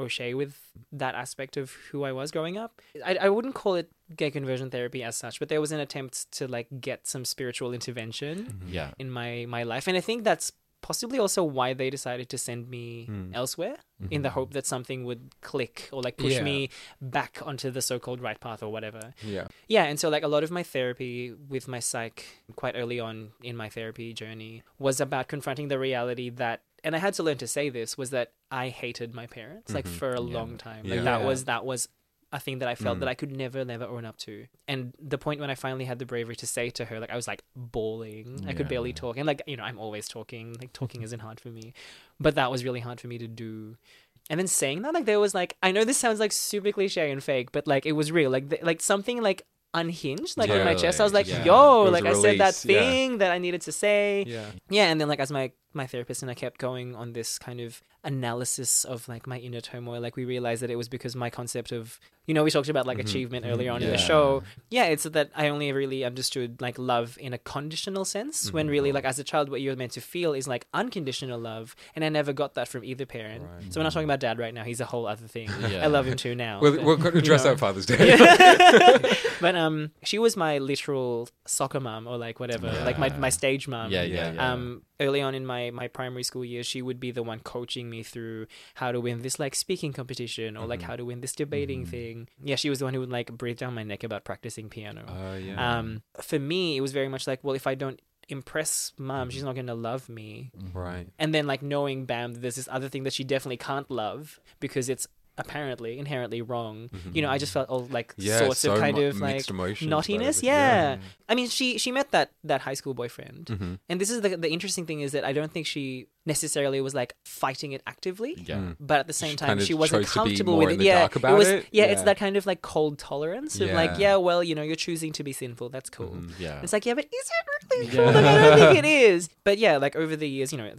okay with that aspect of who I was growing up. I I wouldn't call it gay conversion therapy as such, but there was an attempt to like get some spiritual intervention Yeah. in my my life, and I think that's possibly also why they decided to send me Hmm. elsewhere in the hope that something would click or like push Yeah. me back onto the so-called right path or whatever. Yeah. Yeah, and so like a lot of my therapy with my psych quite early on in my therapy journey was about confronting the reality that and I had to learn to say this was that I hated my parents like mm-hmm. for a long time. Like Yeah. that was that was a thing that I felt mm. that I could never never own up to. And the point when I finally had the bravery to say to her like I was like bawling. I could barely talk. And like you know, I'm always talking. Like talking isn't hard for me. But that was really hard for me to do. And then saying that, like there was like I know this sounds like super cliche and fake, but like it was real. Like th- like something like unhinged like in my chest. I was like, Yeah. yo, was like i said that release, yeah. thing that I needed to say. Yeah. Yeah, and then like as my my therapist and I kept going on this kind of analysis of like my inner turmoil, like we realized that it was because my concept of you know we talked about like achievement earlier on in the show. Yeah, it's that I only really understood like love in a conditional sense when really like as a child what you're meant to feel is like unconditional love, and I never got that from either parent. So we're not talking about dad right now; he's a whole other thing. Yeah. I love him too now. We're, but, we're going to you address that Father's Day. but um, she was my literal soccer mom or like whatever, like my my stage mom. Yeah, yeah, yeah. Um, early on in my my primary school years, she would be the one coaching me through how to win this like speaking competition or Mm-hmm. like how to win this debating thing. Yeah, she was the one who would like breathe down my neck about practicing piano. Oh, yeah. Um, for me, it was very much like, well, if I don't impress mom, she's not gonna love me. right. And then like knowing, bam, there's this other thing that she definitely can't love because it's apparently inherently wrong. You know, I just felt all like Mm-hmm. Yeah, sorts of kind mu- of like naughtiness. Yeah. Yeah. I mean, she she met that that high school boyfriend, Mm-hmm. and this is the the interesting thing is that I don't think she necessarily was like fighting it actively. Yeah. But at the same She time, she wasn't chose to be comfortable with it. Yeah, it was. it. Yeah, it's that kind of like cold tolerance of like, Yeah. yeah, well, you know, you're choosing to be sinful. That's cool. Yeah. It's like, yeah, but is it really cool? Like, I don't think it is. But yeah, like over the years, you know,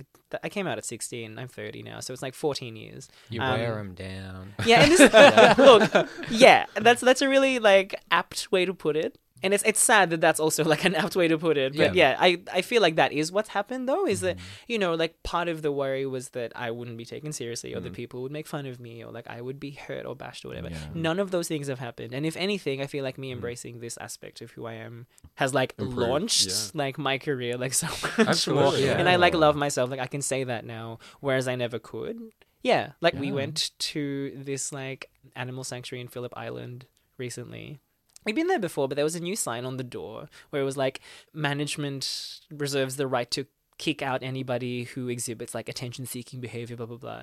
I came out at 16. I'm 30 now, so it's like 14 years. You Um, them down. Yeah, and this look, yeah, that's that's a really like apt way to put it. And it's it's sad that that's also like an apt way to put it. But yeah, I, I feel like that is what's happened though, is that, mm-hmm. you know, like part of the worry was that I wouldn't be taken seriously or that mm. people would make fun of me or like I would be hurt or bashed or whatever. None of those things have happened. And if anything, I feel like me mm. embracing this aspect of who I am has like Improved, launched yeah. like my career like so much more. Yeah. And I like love myself. Like I can say that now, whereas I never could. Yeah, like we went to this like animal sanctuary in Phillip Island recently. We've been there before, but there was a new sign on the door where it was like management reserves the right to kick out anybody who exhibits like attention seeking behavior, blah blah blah.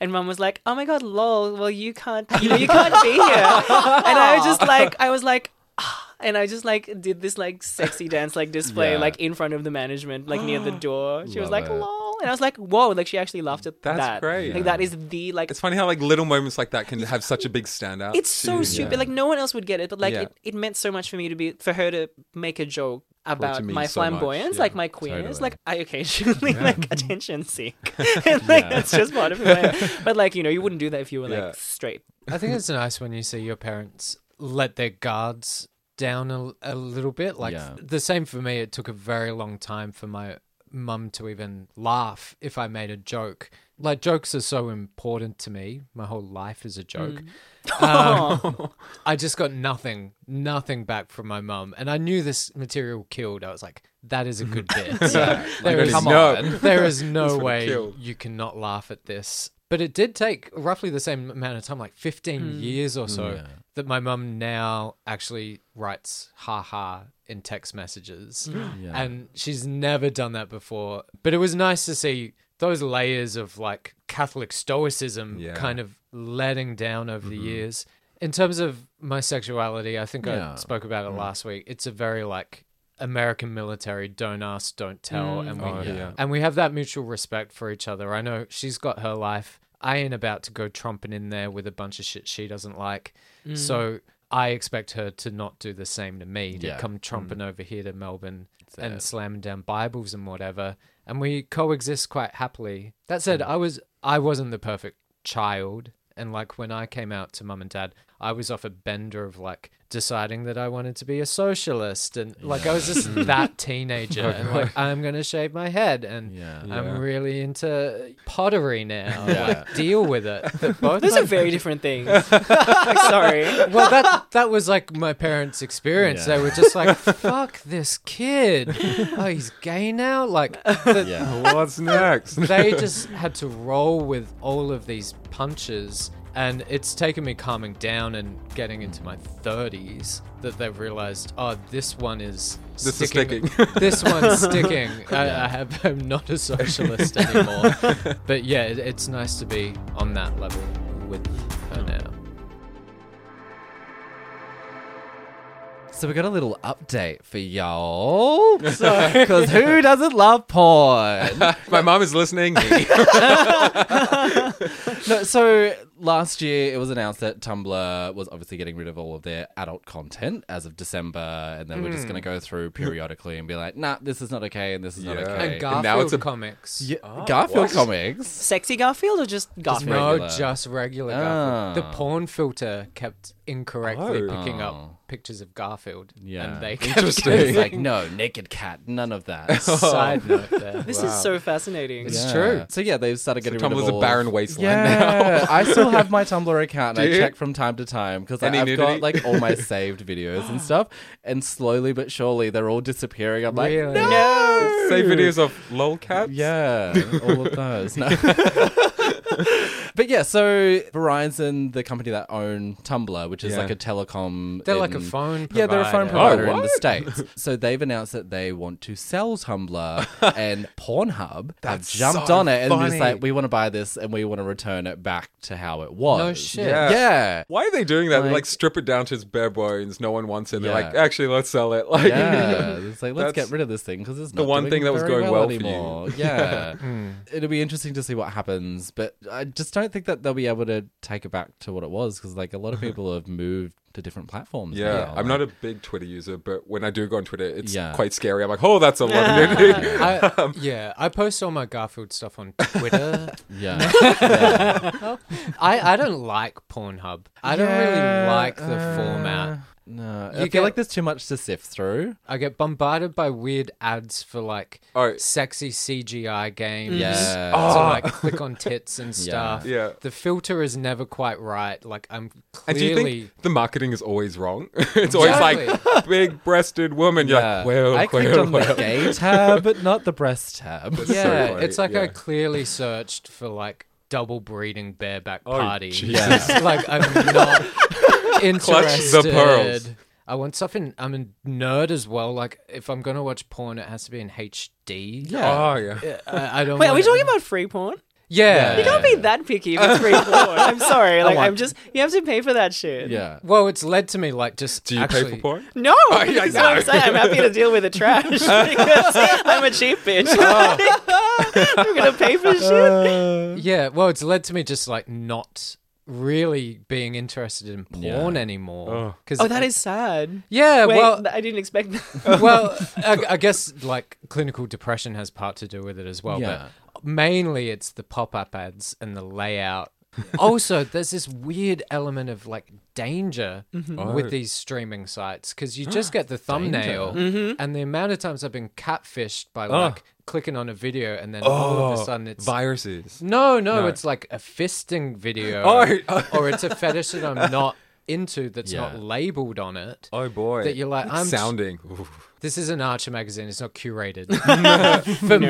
And mum was like, Oh my god, lol, well you can't you know, you can't be here. and I was just like I was like "Ah," and I just like did this like sexy dance like display Yeah. like in front of the management, like near the door. She was like, it. lol. And I was like, whoa, like she actually laughed at that. That's that. great. Like that is the like It's funny how like little moments like that can have such a big standout. it's so too. stupid. Yeah. Like no one else would get it, but like Yeah. it, it meant so much for me to be for her to make a joke about mean my so much, flamboyance, yeah, like my queerness. totally. Like I occasionally like attention seek, and like that's just part of who I am. But like you know, you wouldn't do that if you were like Yeah. straight. I think it's nice when you see your parents let their guards down a, a little bit. Like Yeah. the same for me. It took a very long time for my mum to even laugh if I made a joke. Like jokes are so important to me. My whole life is a joke. Um, I just got nothing, nothing back from my mum, and I knew this material killed. I was like, "That is a good bit." Yeah. There Like, is come no. on. there is no way killed. you cannot laugh at this. But it did take roughly the same amount of time, like 15 years or so, Yeah. That my mum now actually writes ha ha in text messages. Yeah. And she's never done that before. But it was nice to see those layers of like Catholic stoicism Yeah. kind of letting down over the mm-hmm. years. In terms of my sexuality, I think Yeah. I spoke about it last week. It's a very like American military don't ask, don't tell, mm. and we Oh, yeah. and we have that mutual respect for each other. I know she's got her life. I ain't about to go trumping in there with a bunch of shit she doesn't like. Mm. So I expect her to not do the same to me, to Yeah. come trumping mm. over here to Melbourne and it. slamming down Bibles and whatever. And we coexist quite happily. That said, mm. I was I wasn't the perfect child. And like when I came out to mum and dad, I was off a bender of like deciding that I wanted to be a socialist and like I was just that teenager and like I'm gonna shave my head and Yeah. Yeah. I'm really into pottery now. Yeah. Like deal with it. Both Those are very different things. like, sorry. well, that that was like my parents' experience. Yeah. They were just like, "Fuck this kid! Oh, he's gay now." Like, the, Yeah. What's next? they just had to roll with all of these punches, and it's taken me calming down and getting into my thirties that they've realized, oh, this one is This is sticking. sticking. this one's sticking. I, I have. I'm not a socialist anymore. but yeah, it, it's nice to be on that level with her hmm. now. So we got a little update for y'all. Because who doesn't love porn? My mom is listening. No, so last year it was announced that Tumblr was obviously getting rid of all of their adult content as of December, and they were just going to go through periodically and be like, "Nah, this is not okay, and this is not Yeah. okay." And now it's a- comics. Yeah, Garfield what? comics. Sexy Garfield or just Garfield? No, regular. just regular Ah. Garfield. The porn filter kept incorrectly Oh. picking Oh. up pictures of Garfield. Yeah. And they kept Interesting. It's like, no, naked cat, none of that. Side note there. This is so fascinating. It's Yeah. true. So yeah, they've started So getting rid of Tumblr's a all barren wasteland Yeah, I still have my Tumblr account. and Do I you? check from time to time because Any I've nudity? got like all my saved videos and stuff, and slowly but surely they're all disappearing. I'm like, Really? no, Save videos of lolcats. Yeah, all of those. No. But yeah, so Verizon, the company that own Tumblr, which is Yeah. like a telecom. They're like a in- phone Yeah, they're a phone provider. provider Oh, in the what? states. So they've announced that they want to sell Tumblr, and Pornhub have That's jumped so on it and just funny. like, we want to buy this and we want to return it back to how it was. No shit. Yeah. Yeah. Why are they doing that? They Like- like strip it down to its bare bones. No one wants it. They're Yeah. like, actually, let's sell it. Like, Yeah, it's like let's That's get rid of this thing because it's the not one doing thing that was very going well, well for you. anymore. Yeah, hmm. it'll be interesting to see what happens, but I just don't think that they'll be able to take it back to what it was because like a lot of people have moved to different platforms. Yeah, now. I'm not a big Twitter user, but when I do go on Twitter, it's Yeah. quite scary. I'm like, oh, that's a lot of nudity. I, yeah, I post all my Garfield stuff on Twitter. Yeah, I, I don't like Pornhub. I don't really like the uh, format. No, You I get- feel like there's too much to sift through. I get bombarded by weird ads for like Oh. sexy CGI games. Yeah. To Oh. like click on tits and stuff. Yeah. The filter is never quite right. Like I'm And do you clearly think the marketing is always wrong? it's always like big-breasted woman. You're Yeah. like, well, I clicked well, on the well. gay tab, but not the breast tab. That's yeah, funny, it's like I clearly searched for like double breeding bareback Oh, party. Jesus. like I'm not interested. the pearls. I want something. I'm a nerd as well. Like if I'm gonna watch porn, it has to be in HD. Yeah. Oh, yeah. Uh, I, I don't. Wait, are we talking it- about free porn? Yeah. You can't be that picky if it's free porn. I'm sorry. Like, I'm just, you have to pay for that shit. Yeah. Well, it's led to me like just. Do you actually, pay for porn? No, Oh, yeah, that's I what I'm saying. I'm happy to deal with the trash because I'm a cheap bitch. Oh. I'm gonna pay for shit. Yeah. Well, it's led to me just like not really being interested in porn Yeah. anymore. Oh. Cause Oh, that is sad. Yeah. Wait, well, I didn't expect that. well, I, I guess like clinical depression has part to do with it as well, Yeah. but mainly it's the pop-up ads and the layout also, there's this weird element of like danger mm-hmm. Oh. with these streaming sites because you just get the thumbnail, mm-hmm. and the amount of times I've been catfished by oh. like clicking on a video and then all of a oh, sudden it's viruses. no, no, No. it's like a fisting video, oh, oh. or it's a fetish that I'm not into that's Yeah. not labeled on it. Oh boy. That you're like, I'm sounding. Ooh. This is an Archer magazine. It's not curated for me.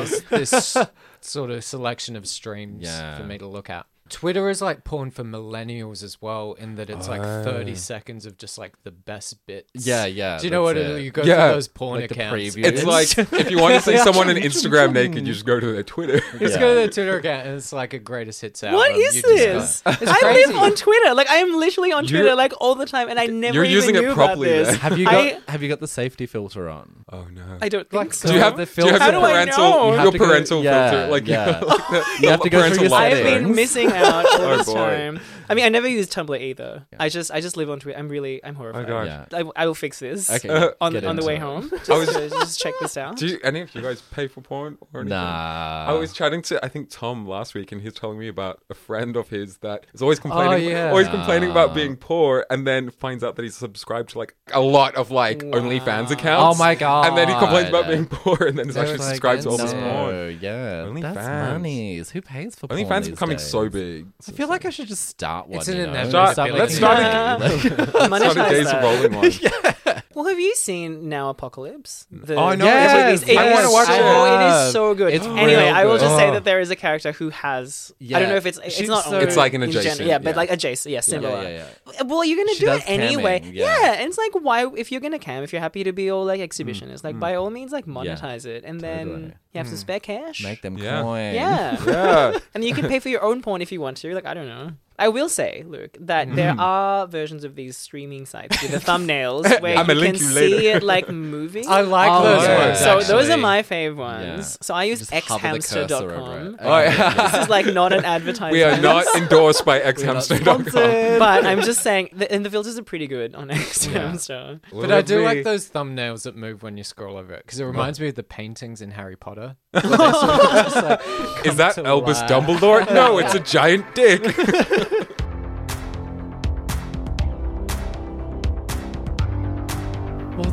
This this sort of selection of streams Yeah. for me to look at. Twitter is like porn for millennials as well, in that it's like Oh. 30 seconds of just like the best bits. Yeah, yeah, Do you know what it, it. you go Yeah. to those porn Like accounts? preview. It's like if you want to see someone on Instagram naked, you just go to their Twitter. You just go to their Twitter account and it's like a greatest hits album. What is You just this? go- It's I live on Twitter. Like I am literally on You're- Twitter like all the time, and I never You're even using it properly about this. Have you got I, Have you got the safety filter on? Oh no. I don't think Like, so. do you have the do you have filter- your do parental? You have your parental filter like yeah. you, like the, You have to go through your I've been missing out all Oh, this boy. time. I mean, I never use Tumblr either. I just I just live on Twitter. I'm really I'm horrified. Oh God. Yeah. I, I will fix this Okay, uh, on get the on the way it. home. Just, I was- to- just check this out. Do you, any of you guys pay for porn or anything? Nah. I was chatting to I think Tom last week, and he was telling me about a friend of his that is always oh, complaining, yeah. always complaining about being poor, and then finds out that he's subscribed to like a lot of like OnlyFans oh accounts. Oh my god. And then he complains about being poor, and then he's actually like, subscribed to all this no. porn. Yeah. OnlyFans. That's monies. Who pays for porn OnlyFans is these becoming days? so big. I feel like I should just start one. It's an you know? inevitability. Start Let's making start money. It's not a days that. rolling one. Well, have you seen Now Apocalypse? The, Oh, I know, Yes, It is- I wanna watch it. Oh, it is so good. It's anyway, real I will just say that there is a character who has. I don't know if it's it's She's not. so- It's like an in gen- adjacent, yeah, but yeah. like adjacent. Yeah, Yeah, similar. yeah, yeah. Well, you're gonna She do it anyway. camming, yeah. yeah. and it's like why if you're gonna cam, if you're happy to be all like mm. exhibitionist, like mm. by all means, like monetize it, and then Totally. You have some hmm. spare cash. Make them Yeah. coin. yeah. Yeah. and you can pay for your own porn if you want to. Like I don't know. I will say, Luke, that hmm. there are versions of these streaming sites with the thumbnails where I'ma you can link you later. see it like moving. I like Oh, those yeah. ones. so those are actually. my fave ones. Yeah. So I use Just hover the cursor over xhamster.com. it. Oh, yeah. this is like not an advertisement. We are not endorsed by xhamster.com. but I'm just saying, the, and the filters are pretty good on xhamster. But I do like those thumbnails that move when you scroll over it because it reminds me of the paintings in Harry Potter. Where they sort like, Is that Elvis life. Dumbledore? No, it's a giant dick.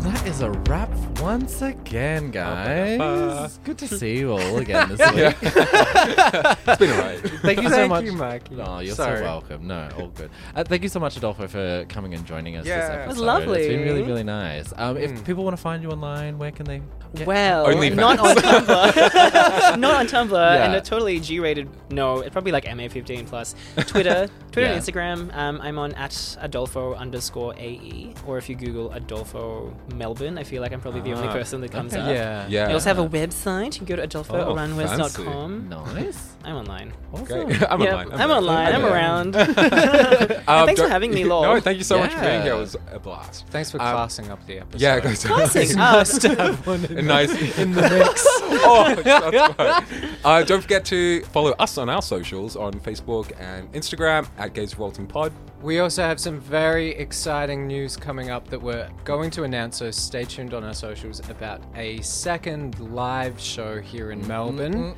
that is a wrap once again, guys. Good to see you all again this week. it's been alright. Thank you so Thank much. you, Mikey. Oh, you're Sorry. so welcome. No, all good. Uh, thank you so much, Adolfo, for coming and joining us this Yeah. episode. It was lovely. It's been really, really nice. Um, If people want to find you online, where can they? Get Well, OnlyFans. not on Tumblr. not on Tumblr, and a totally G-rated. No, it's probably like MA15 plus. Twitter, Twitter Yeah. and Instagram. Um, I'm on at Adolfo underscore AE, or if you Google Adolfo Melbourne, I feel like I'm probably the only Ah, person that comes okay. up. Yeah. Yeah. I also have a website. You can go to adolfoaranjuez.com. Nice. I'm online. Awesome. Great. I'm Yeah, online. I'm online. I'm around. Um, thanks for don't- having me, Lol. No, thank you so much for being here. It was a blast. Thanks for Um, classing up the episode. Yeah, guys. Classic. Nice Oh, to have one in, A nice in the mix. oh, that's right. Uh, don't forget to follow us on our socials on Facebook and Instagram at Gays Revolting Pod. We also have some very exciting news coming up that we're going to announce, so stay tuned on our socials about a second live show here in Melbourne.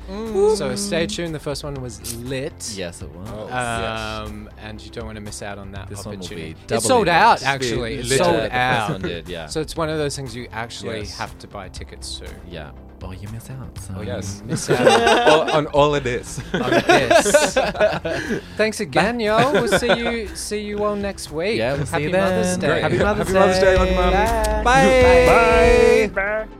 So stay tuned. The first one was lit. Yes, it was. Um, and you don't want to miss out on that This one will opportunity. be it's sold out, actually. be It's sold Yeah, the first out. did, yeah. So it's one of those things you actually Yes. have to buy tickets to. yeah. Oh, you miss out. So. Oh, yes. Miss out all, on all of this. on this. Thanks again, y'all. We'll see you see you all next week. Yeah, we'll see Happy you Mother's then. Day. Great. Happy Mother's Happy Mother's Day, Mother Mum. Bye. Bye.